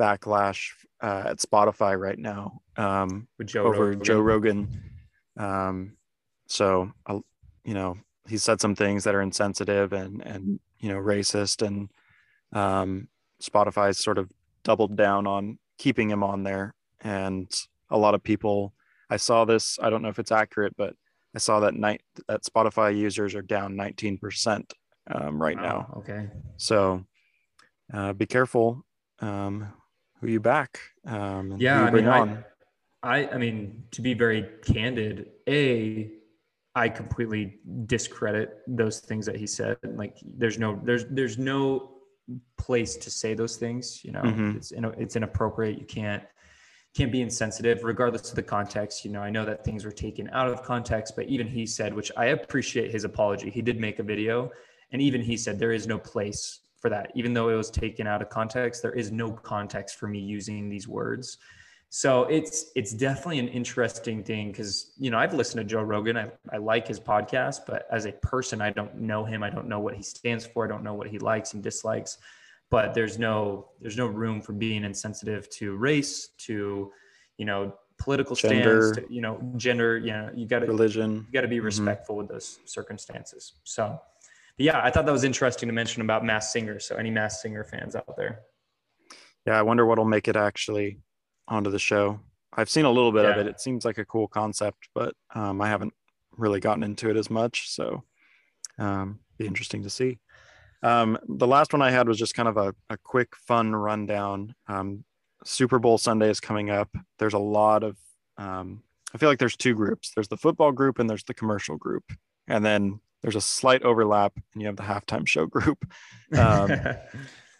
backlash uh, at Spotify right now um, With Joe over Rogan. Joe Rogan. Um, so, you know, he said some things that are insensitive and and you know racist, and um, Spotify's sort of doubled down on keeping him on there. And a lot of people, I saw this. I don't know if it's accurate, but I saw that night that Spotify users are down 19 percent um, right wow, now. Okay. So uh, be careful um, who you back. Um, yeah, I mean, I, I, I mean, to be very candid, a, I completely discredit those things that he said. Like, there's no, there's, there's no place to say those things. You know, mm-hmm. it's, it's inappropriate. You can't, can't be insensitive regardless of the context you know i know that things were taken out of context but even he said which i appreciate his apology he did make a video and even he said there is no place for that. Even though it was taken out of context, there is no context for me using these words. So it's it's definitely an interesting thing because you know I've listened to Joe Rogan. I, I like his podcast, but as a person, I don't know him. I don't know what he stands for. I don't know what he likes and dislikes. But there's no there's no room for being insensitive to race, to you know political gender, stands, to, you know gender. You know you got to religion. You got to be mm-hmm. respectful mm-hmm. with those circumstances. So yeah, I thought that was interesting to mention about mass Singer. So any mass Singer fans out there? Yeah, I wonder what'll make it actually onto the show. I've seen a little bit yeah. of it. It seems like a cool concept, but um, I haven't really gotten into it as much. So um, be interesting to see. Um, the last one I had was just kind of a, a quick, fun rundown. Um, Super Bowl Sunday is coming up. There's a lot of, um, I feel like there's two groups. There's the football group and there's the commercial group. And then there's a slight overlap and you have the halftime show group <laughs> um,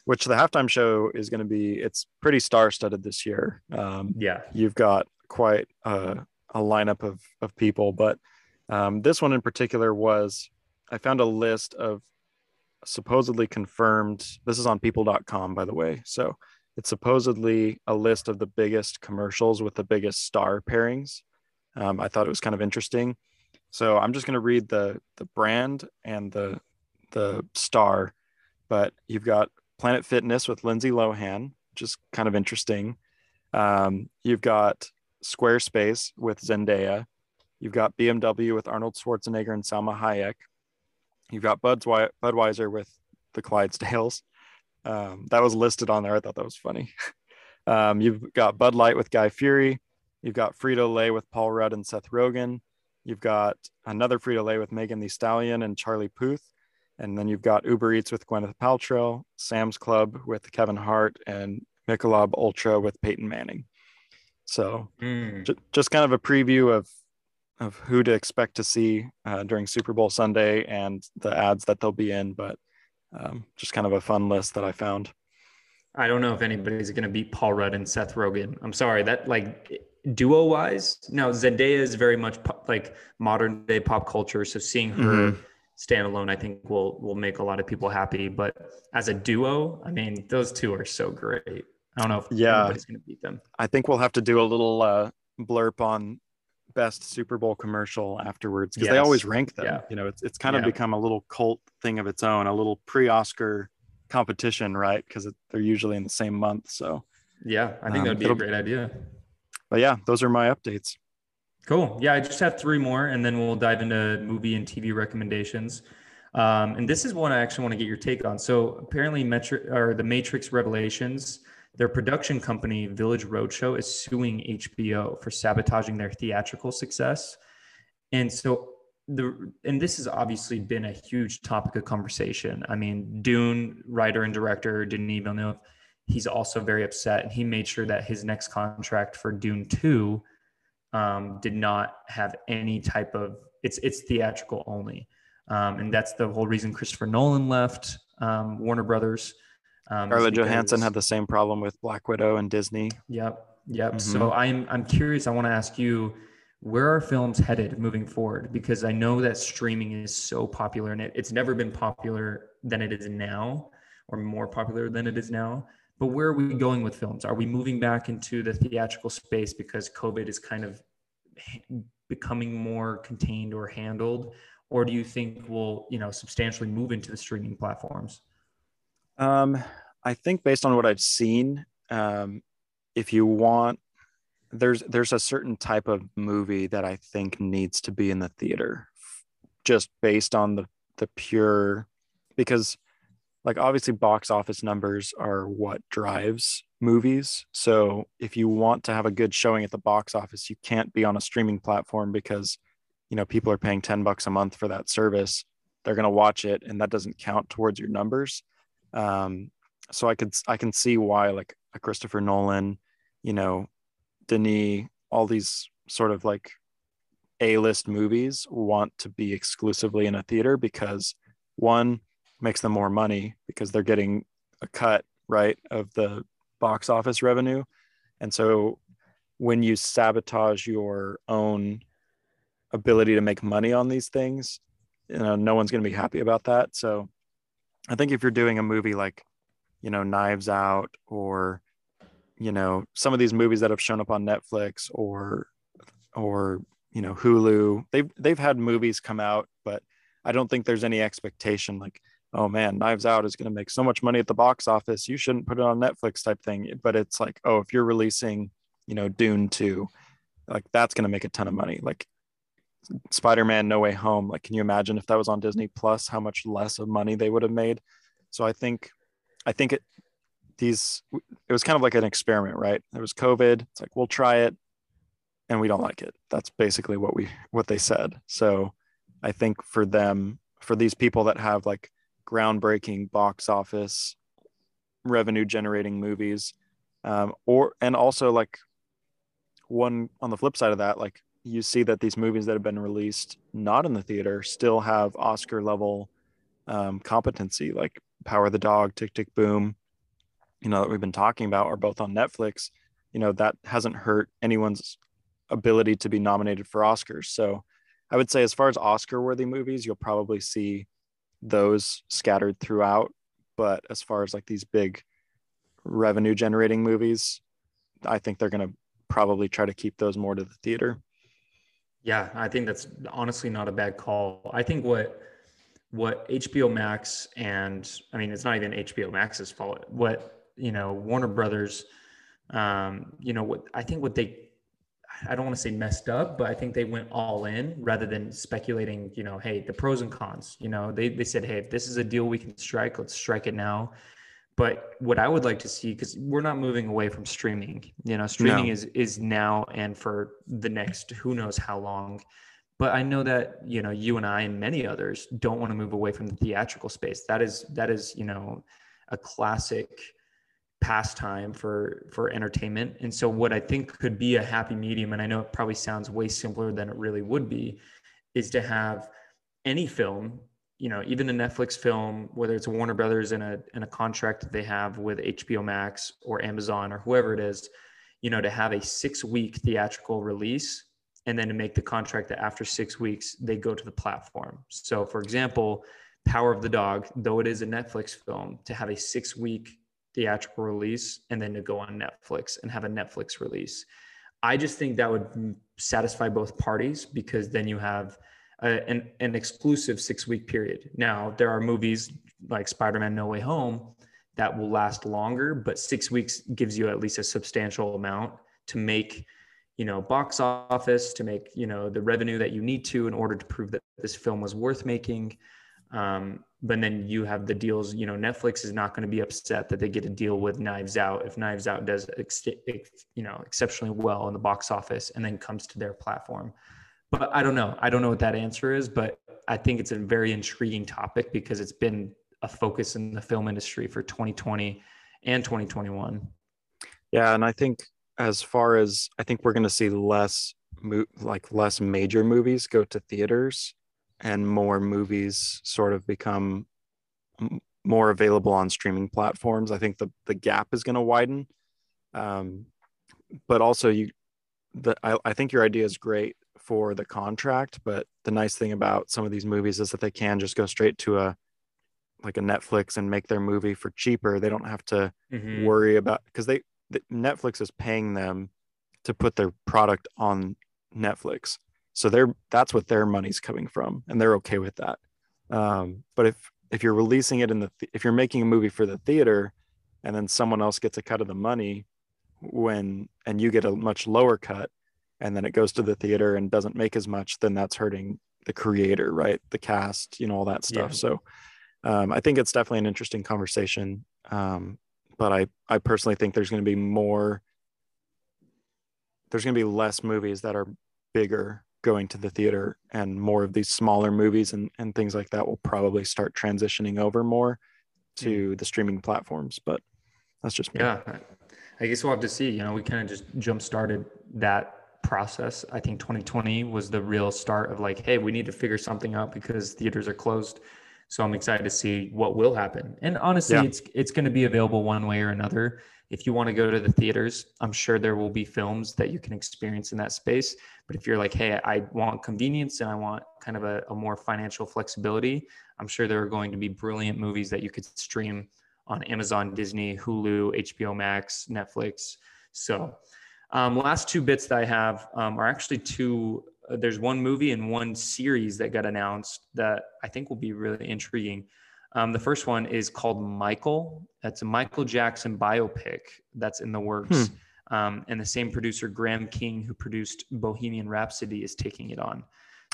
which the halftime show is going to be it's pretty star-studded this year. Um, yeah. you've got quite a, a lineup of, of people but um, this one in particular was i found a list of supposedly confirmed this is on people.com by the way so it's supposedly a list of the biggest commercials with the biggest star pairings. Um, i thought it was kind of interesting. So I'm just going to read the the brand and the the star, but you've got Planet Fitness with Lindsay Lohan, which is kind of interesting. Um, you've got Squarespace with Zendaya. You've got BMW with Arnold Schwarzenegger and Salma Hayek. You've got Budweiser with the Clydesdales. Um, that was listed on there. I thought that was funny. <laughs> um, you've got Bud Light with Guy Fieri. You've got Frito Lay with Paul Rudd and Seth Rogen. You've got another Frito Lay with Megan Thee Stallion and Charlie Puth. And then you've got Uber Eats with Gwyneth Paltrow, Sam's Club with Kevin Hart, and Michelob Ultra with Peyton Manning. So Mm. j- just kind of a preview of of who to expect to see uh, during Super Bowl Sunday and the ads that they'll be in, but um, just kind of a fun list that I found. I don't know if anybody's going to beat Paul Rudd and Seth Rogen. I'm sorry that like duo wise. No, Zendaya is very much pop, like modern day pop culture. So seeing her Mhm. Standalone, I think will will make a lot of people happy. But as a duo, I mean, those two are so great. I don't know if Yeah. anybody's going to beat them. I think we'll have to do a little uh, blurb on best Super Bowl commercial afterwards because they always rank them. Yeah. You know, it's it's kind of Yeah. become a little cult thing of its own, a little pre-Oscar competition, right? Because they're usually in the same month. So, Yeah, I think Um, that'd be a great idea. but yeah, those are my updates. Cool. Yeah, I just have three more, and then we'll dive into movie and TV recommendations. Um, and this is one I actually want to get your take on. So apparently, Metri- or the Matrix Revelations, their production company Village Roadshow is suing HBO for sabotaging their theatrical success. And so the and this has obviously been a huge topic of conversation. I mean, Dune writer and director Denis Villeneuve, he's also very upset, and he made sure that his next contract for Dune Two um, did not have any type of it's it's theatrical only, um, and that's the whole reason Christopher Nolan left um, Warner Brothers. Um, Scarlett Johansson had the same problem with Black Widow and Disney. Yep, yep. Mhm. So I'm I'm curious. I want to ask you, where are films headed moving forward? Because I know that streaming is so popular, and it, it's never been popular than it is now, or more popular than it is now. But where are we going with films? Are we moving back into the theatrical space because COVID is kind of becoming more contained or handled, or do you think we'll you know substantially move into the streaming platforms? Um, I think based on what I've seen, um, if you want, there's there's a certain type of movie that I think needs to be in the theater, just based on the the pure, because like obviously box office numbers are what drives movies. So if you want to have a good showing at the box office, you can't be on a streaming platform because you know people are paying 10 bucks a month for that service. They're going to watch it and that doesn't count towards your numbers. Um, so I could I can see why like a Christopher Nolan, you know, Denis, all these sort of like A-list movies want to be exclusively in a theater because one makes them more money because they're getting a cut right of the box office revenue, and so when you sabotage your own ability to make money on these things, you know, no one's going to be happy about that. So I think if you're doing a movie like, you know, Knives Out or, you know, some of these movies that have shown up on Netflix or, or, you know, Hulu, they've, they've had movies come out, but I don't think there's any expectation like, oh man, Knives Out is going to make so much money at the box office. You shouldn't put it on Netflix type thing. But it's like, oh, if you're releasing, you know, Dune 2, like that's going to make a ton of money. Like Spider-Man No Way Home. Like, can you imagine if that was on Disney Plus, how much less of money they would have made? So I think, I think it, these, it was kind of like an experiment, right? There was COVID. It's like we'll try it, and we don't like it. That's basically what we what they said. So I think for them, for these people that have like groundbreaking box office revenue generating movies, um, or and also like one on the flip side of that, like you see that these movies that have been released not in the theater still have Oscar level um, competency, like Power of the Dog, Tick Tick Boom, you know, that we've been talking about are both on Netflix. You know, that hasn't hurt anyone's ability to be nominated for Oscars. So I would say, as far as Oscar worthy movies, you'll probably see those scattered throughout. But as far as like these big revenue generating movies, I think they're going to probably try to keep those more to the theater. Yeah, I think that's honestly not a bad call. I think what what HBO Max and I mean it's not even HBO Max's fault. What you know Warner Brothers, um, you know what I think what they I don't want to say messed up, but I think they went all in rather than speculating. You know, hey, the pros and cons. You know, they they said, hey, if this is a deal we can strike, let's strike it now. But what I would like to see, because we're not moving away from streaming, you know, streaming No. is is now and for the next who knows how long. but I know that you know you and I and many others don't want to move away from the theatrical space. That is that is you know a classic pastime for for entertainment. And so what I think could be a happy medium, and I know it probably sounds way simpler than it really would be, is to have any film, you know, even a Netflix film, whether it's Warner Brothers in a in a contract that they have with HBO Max or Amazon or whoever it is, you know, to have a six week theatrical release and then to make the contract that after six weeks they go to the platform. So, for example, Power of the Dog, though it is a Netflix film, to have a six week theatrical release and then to go on Netflix and have a Netflix release. I just think that would satisfy both parties because then you have a, an, an exclusive six week period. Now, there are movies like Spider Man No Way Home that will last longer, but six weeks gives you at least a substantial amount to make you know box office to make you know the revenue that you need to in order to prove that this film was worth making um, but then you have the deals you know netflix is not going to be upset that they get a deal with knives out if knives out does ex- you know exceptionally well in the box office and then comes to their platform. But i don't know. I don't know what that answer is but i think it's a very intriguing topic because it's been a focus in the film industry for 2020 and 2021 yeah and i think as far as I think we're going to see less mo- like less major movies go to theaters and more movies sort of become more available on streaming platforms. I think the the gap is going to widen. Um, but also you the I, I think your idea is great for the contract, but the nice thing about some of these movies is that they can just go straight to a like a Netflix and make their movie for cheaper. They don't have to mm-hmm. worry about because they Netflix is paying them to put their product on Netflix. So they're that's what their money's coming from, and they're okay with that. Um, but if if you're releasing it in the if you're making a movie for the theater, and then someone else gets a cut of the money, when and you get a much lower cut, and then it goes to the theater and doesn't make as much, then that's hurting the creator, right? The cast, you know, all that stuff. Yeah. So um, I think it's definitely an interesting conversation. Um, but I I personally think there's going to be more there's going to be less movies that are bigger going to the theater and more of these smaller movies and, and things like that will probably start transitioning over more to mm. the streaming platforms but that's just me. yeah i guess we'll have to see you know we kind of just jump started that process i think 2020 was the real start of like hey we need to figure something out because theaters are closed so I'm excited to see what will happen. And honestly, yeah. it's it's going to be available one way or another. If you want to go to the theaters, I'm sure there will be films that you can experience in that space. But if you're like, hey, I want convenience and I want kind of a, a more financial flexibility, I'm sure there are going to be brilliant movies that you could stream on Amazon, Disney, Hulu, HBO Max, Netflix. So, um, last two bits that I have um, are actually two uh, there's one movie and one series that got announced that I think will be really intriguing. Um, the first one is called Michael. That's a Michael Jackson biopic that's in the works. Hmm. Um, and the same producer, Graham King, who produced Bohemian Rhapsody, is taking it on.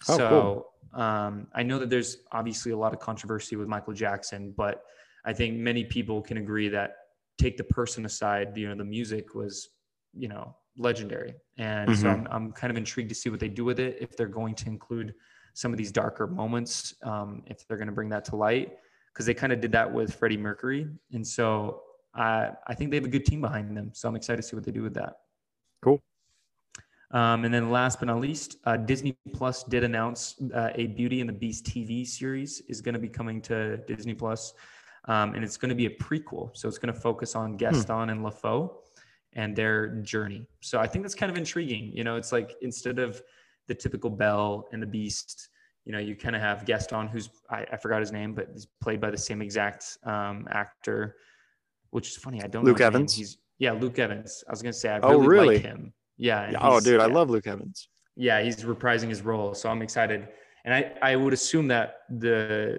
Oh, so cool. um, I know that there's obviously a lot of controversy with Michael Jackson, but I think many people can agree that take the person aside, you know, the music was, you know, legendary. And mm-hmm. so I'm, I'm kind of intrigued to see what they do with it. If they're going to include some of these darker moments, um, if they're going to bring that to light, because they kind of did that with Freddie Mercury. And so I, I think they have a good team behind them. So I'm excited to see what they do with that. Cool. Um, and then last but not least, uh, Disney Plus did announce uh, a Beauty and the Beast TV series is going to be coming to Disney Plus. Um, and it's going to be a prequel. So it's going to focus on hmm. Gaston hmm. and LeFou and their journey. So I think that's kind of intriguing. You know, it's like instead of the typical Belle and the Beast, you know, you kind of have Gaston, who's I, I, forgot his name, but he's played by the same exact um, actor, which is funny. I don't know. Luke Evans. He's yeah, Luke Evans. I was gonna say I really, oh, really? like him. Yeah. yeah oh, dude, yeah. I love Luke Evans. Yeah, he's reprising his role, so I'm excited. And I I would assume that the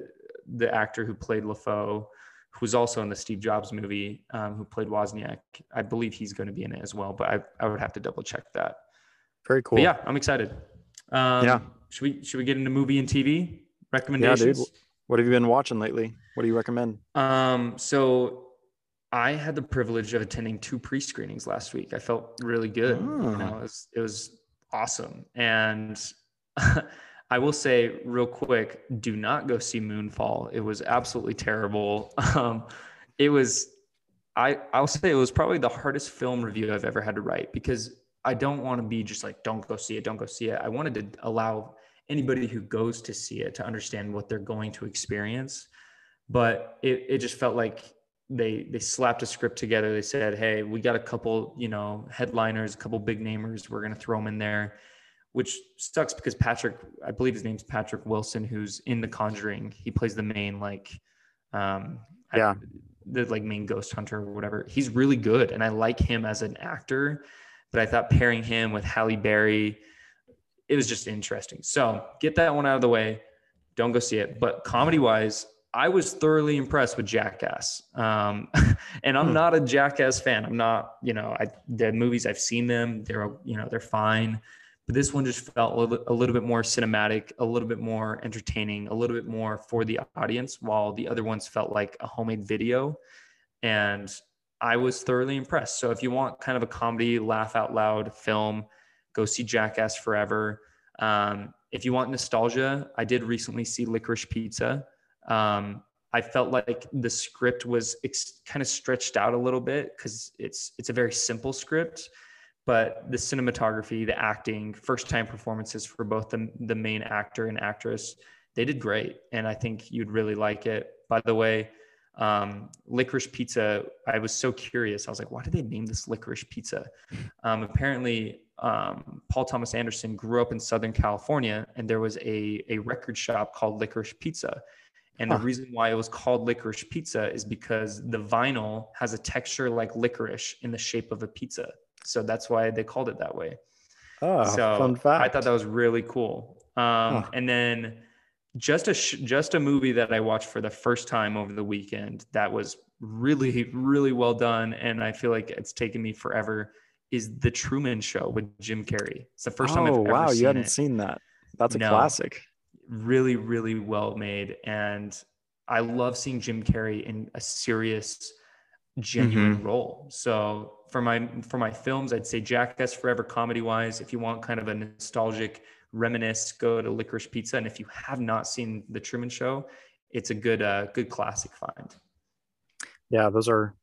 the actor who played LeFou who's also in the Steve Jobs movie, um, who played Wozniak. I believe he's going to be in it as well, but I, I would have to double check that. Very cool. But yeah, I'm excited. Um, yeah. Should we should we get into movie and TV recommendations? Yeah, dude. What have you been watching lately? What do you recommend? Um, so I had the privilege of attending two pre-screenings last week. I felt really good. Oh. You know, it was, it was awesome, and <laughs> I will say real quick, do not go see Moonfall. It was absolutely terrible. <laughs> Um, it was, I I'll say it was probably the hardest film review I've ever had to write because I don't want to be just like, don't go see it, don't go see it. I wanted to allow anybody who goes to see it to understand what they're going to experience. But it, it just felt like they they slapped a script together. They said, "Hey, we got a couple, you know, headliners, a couple big namers. We're gonna throw them in there," which sucks because Patrick, I believe his name's Patrick Wilson, who's in The Conjuring. He plays the main like, um, yeah, the like main ghost hunter or whatever. He's really good, and I like him as an actor. But I thought pairing him with Halle Berry, it was just interesting. So get that one out of the way. Don't go see it. But comedy wise, I was thoroughly impressed with Jackass. Um, <laughs> and I'm hmm. not a Jackass fan. I'm not, you know, I, the movies I've seen them, they're, you know, they're fine. But this one just felt a little, a little bit more cinematic, a little bit more entertaining, a little bit more for the audience, while the other ones felt like a homemade video. And I was thoroughly impressed. So if you want kind of a comedy, laugh out loud film, go see Jackass Forever. Um, if you want nostalgia, I did recently see Licorice Pizza um, I felt like the script was ex- kind of stretched out a little bit because it's it's a very simple script, but the cinematography, the acting, first time performances for both the the main actor and actress, they did great, and I think you'd really like it. By the way, um, licorice pizza. I was so curious. I was like, why did they name this licorice pizza? Um, apparently, um, Paul Thomas Anderson grew up in Southern California, and there was a a record shop called Licorice Pizza and huh. the reason why it was called licorice pizza is because the vinyl has a texture like licorice in the shape of a pizza. So that's why they called it that way. Oh, so fun fact. I thought that was really cool. Um, huh. And then just a sh- just a movie that I watched for the first time over the weekend that was really really well done, and I feel like it's taken me forever. Is the Truman Show with Jim Carrey? It's the first time I've oh, ever wow, you hadn't it. seen that. That's a no. classic really, really well made. And I love seeing Jim Carrey in a serious, genuine mm-hmm. role. So for my for my films, I'd say Jackass Forever comedy wise. If you want kind of a nostalgic reminisce, go to Licorice Pizza. And if you have not seen The Truman Show, it's a good uh, good classic find. Yeah, those are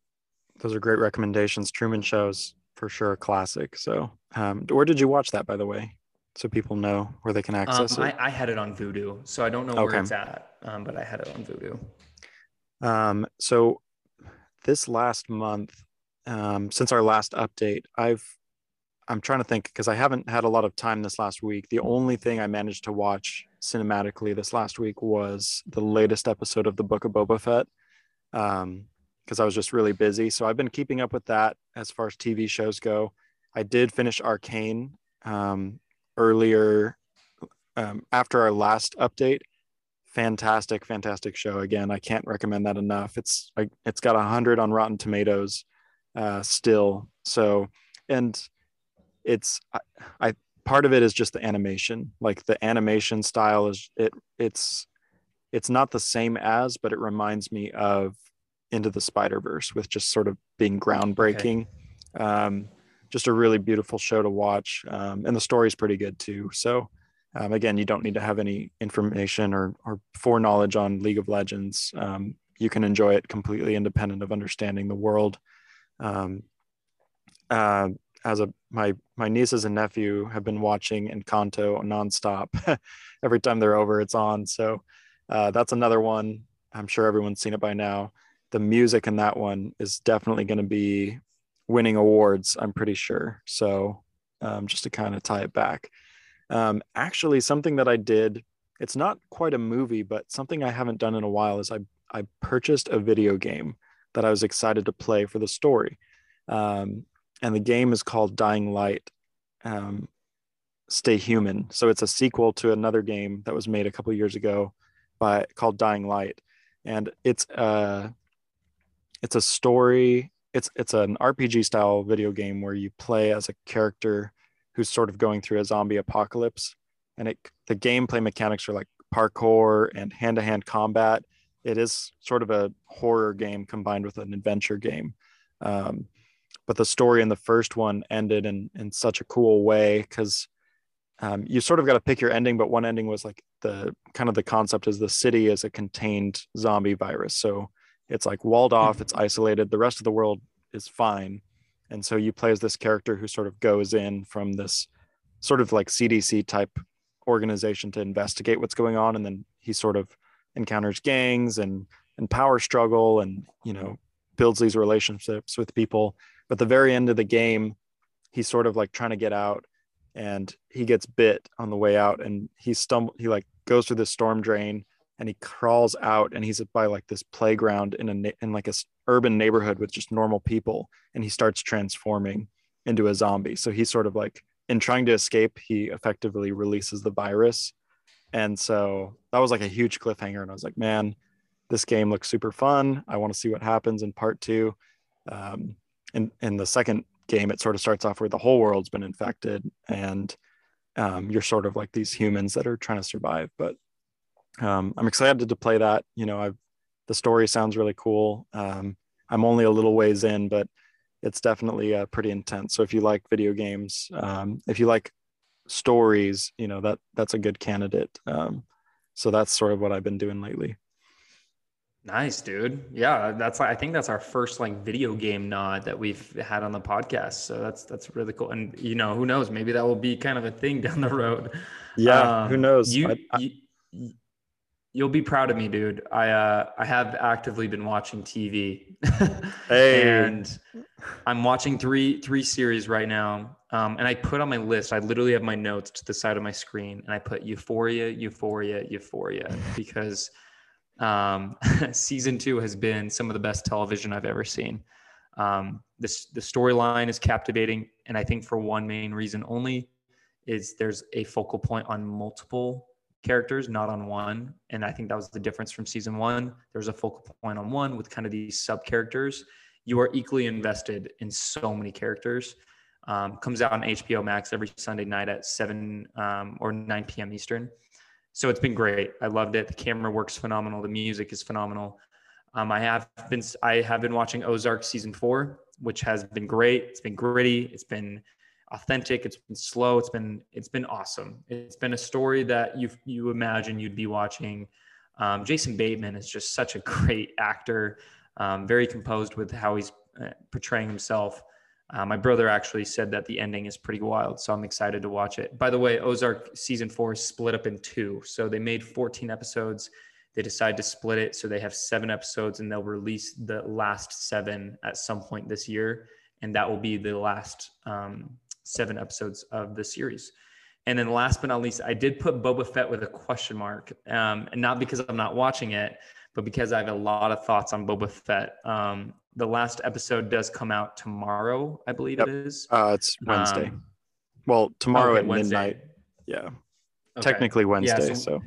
those are great recommendations. Truman Shows for sure a classic. So, um, where did you watch that, by the way? so people know where they can access um, it? I, I, had it on Vudu, so I don't know okay. where it's at, um, but I had it on Vudu. Um, so this last month, um, since our last update, I've I'm trying to think because I haven't had a lot of time this last week. The only thing I managed to watch cinematically this last week was the latest episode of the Book of Boba Fett. Um, because I was just really busy. So I've been keeping up with that as far as TV shows go. I did finish Arcane um, earlier um, after our last update. Fantastic, fantastic show. Again, I can't recommend that enough. It's like it's got a hundred on Rotten Tomatoes uh, still. So, and it's I, I part of it is just the animation. Like the animation style is it it's it's not the same as, but it reminds me of Into the Spider Verse with just sort of being groundbreaking. Okay. Um, just a really beautiful show to watch. Um, and the story's pretty good too. So, um, again, you don't need to have any information or, or foreknowledge on League of Legends. Um, you can enjoy it completely independent of understanding the world. Um, uh, as a my my nieces and nephew have been watching Encanto nonstop. <laughs> Every time they're over, it's on. So uh, that's another one. I'm sure everyone's seen it by now. The music in that one is definitely going to be winning awards, I'm pretty sure. So um, just to kind of tie it back. Um, actually, something that I did, it's not quite a movie, but something I haven't done in a while is I, I purchased a video game that I was excited to play for the story. Um, and the game is called Dying Light um, Stay Human. So it's a sequel to another game that was made a couple years ago by called Dying Light. And it's uh it's a story it's it's an RPG style video game where you play as a character who's sort of going through a zombie apocalypse, and it the gameplay mechanics are like parkour and hand to hand combat. It is sort of a horror game combined with an adventure game. Um, but the story in the first one ended in in such a cool way because um, you sort of got to pick your ending, but one ending was like the kind of the concept is the city is a contained zombie virus. So it's like walled hmm. off, it's isolated. The rest of the world is fine. And so you play as this character who sort of goes in from this sort of like CDC type organization to investigate what's going on. And then he sort of encounters gangs and, and power struggle and, you know, builds these relationships with people. But the very end of the game, he's sort of like trying to get out and he gets bit on the way out and he stumble he like goes through this storm drain and he crawls out and he's by like this playground in a in like a urban neighborhood with just normal people and he starts transforming into a zombie. So he's sort of like in trying to escape he effectively releases the virus. And so that was like a huge cliffhanger and i was like man this game looks super fun. I want to see what happens in part two. Um, and in the second game, it sort of starts off where the whole world's been infected and um, you're sort of like these humans that are trying to survive. But um, I'm excited to play that. You know, I've the story sounds really cool. Um, I'm only a little ways in, but it's definitely uh, pretty intense. So if you like video games, um, if you like stories, you know that that's a good candidate. Um, so that's sort of what I've been doing lately. Nice, dude. Yeah, that's I think that's our first like video game nod that we've had on the podcast. So that's that's really cool. And you know, who knows? Maybe that will be kind of a thing <laughs> down the road. Yeah, um, who knows? You, I, I, you you'll be proud of me, dude. I uh I have actively been watching TV. <laughs> hey. and I'm watching three three series right now. Um, and I put on my list, I literally have my notes to the side of my screen, and I put Euphoria, Euphoria, Euphoria, because um, <laughs> season two has been some of the best television I've ever seen. Um, this the storyline is captivating, and I think for one main reason only is there's a focal point on multiple characters, not on one. And I think that was the difference from season one. There was a focal point on one with kind of these sub characters. You are equally invested in so many characters. Um, comes out on HBO Max every Sunday night at 7 um, or 9 p.m. Eastern so it's been great. I loved it. The camera works phenomenal. The music is phenomenal. Um, I have been I have been watching Ozark season four, which has been great. It's been gritty. It's been authentic. It's been slow. It's been it's been awesome. It's been a story that you you imagine you'd be watching. Um, Jason Bateman is just such a <laughs> great actor. Um, very composed with how he's uh, portraying himself. Uh, my brother actually said that the ending is pretty wild, so I'm excited to watch it. By the way, Ozark season four is split up in two. So they made 14 episodes. They decide to split it. So they have seven episodes and they'll release the last seven at some point this year. And that will be the last um, seven episodes of the series. And then last but not least, I did put Boba Fett with a question mark. Um, and not because I'm not watching it, but because I have a lot of thoughts on Boba Fett. Um, the last episode does come out tomorrow, I believe yep. it is. Uh, it's Wednesday. Um, well, tomorrow okay, at Wednesday. midnight. Yeah. Okay. Technically Wednesday. Yeah, so, so,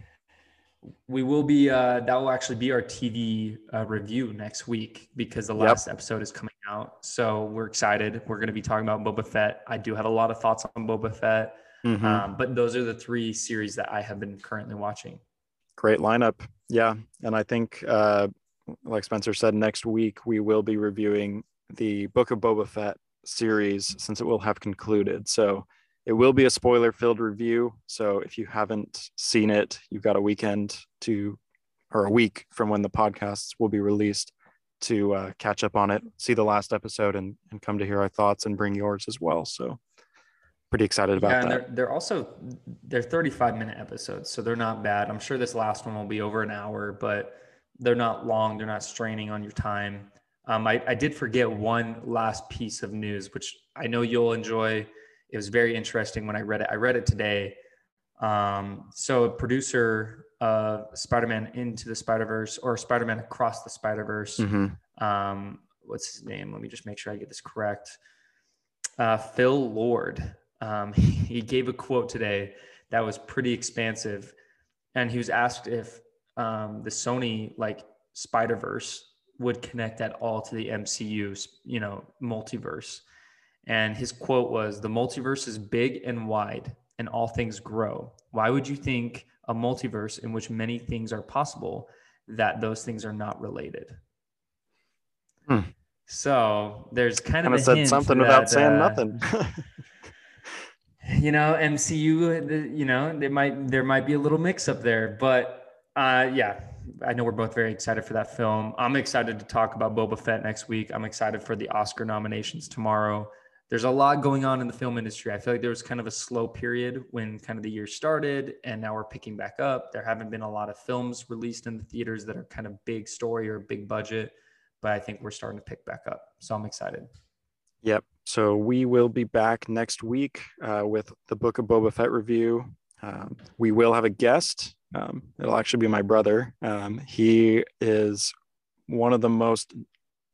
we will be, uh, that will actually be our TV uh, review next week because the last yep. episode is coming out. So we're excited. We're going to be talking about Boba Fett. I do have a lot of thoughts on Boba Fett. Mm-hmm. Um, but those are the three series that I have been currently watching. Great lineup. Yeah. And I think, uh, like Spencer said, next week we will be reviewing the Book of Boba Fett series since it will have concluded. So it will be a spoiler filled review. So if you haven't seen it, you've got a weekend to, or a week from when the podcasts will be released to uh, catch up on it, see the last episode, and, and come to hear our thoughts and bring yours as well. So pretty excited about yeah, and that. They're, they're also they're 35 minute episodes, so they're not bad. I'm sure this last one will be over an hour, but they're not long. They're not straining on your time. Um, I, I did forget one last piece of news, which I know you'll enjoy. It was very interesting when I read it. I read it today. Um, so, a producer of Spider-Man Into the Spider-Verse or Spider-Man Across the Spider-Verse. Mm-hmm. Um, what's his name? Let me just make sure I get this correct. Uh, Phil Lord. Um, <laughs> he gave a quote today that was pretty expansive, and he was asked if um, the Sony like Spider Verse would connect at all to the MCU, you know, multiverse. And his quote was, "The multiverse is big and wide, and all things grow. Why would you think a multiverse in which many things are possible that those things are not related?" Hmm. So there's kind of said something that, about saying uh, nothing. <laughs> <laughs> you know, MCU, you know, there might there might be a little mix up there, but uh, yeah, I know we're both very excited for that film. I'm excited to talk about Boba Fett next week. I'm excited for the Oscar nominations tomorrow. There's a lot going on in the film industry. I feel like there was kind of a slow period when kind of the year started, and now we're picking back up. There haven't been a lot of films released in the theaters that are kind of big story or big budget, but I think we're starting to pick back up. So I'm excited. Yep. So we will be back next week uh, with the Book of Boba Fett review. Um, we will have a guest. Um, it'll actually be my brother. Um, he is one of the most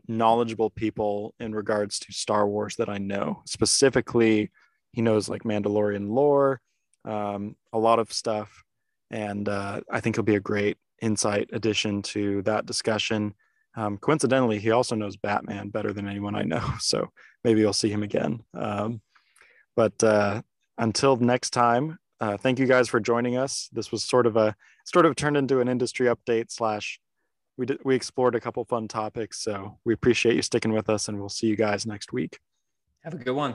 knowledgeable people in regards to Star Wars that I know. Specifically, he knows like Mandalorian lore, um, a lot of stuff. And uh, I think he'll be a great insight addition to that discussion. Um, coincidentally, he also knows Batman better than anyone I know. <laughs> So maybe you'll see him again. Um, but uh, until next time, uh, thank you guys for joining us. This was sort of a sort of turned into an industry update slash we did, we explored a couple fun topics. So we appreciate you sticking with us, and we'll see you guys next week. Have a good one.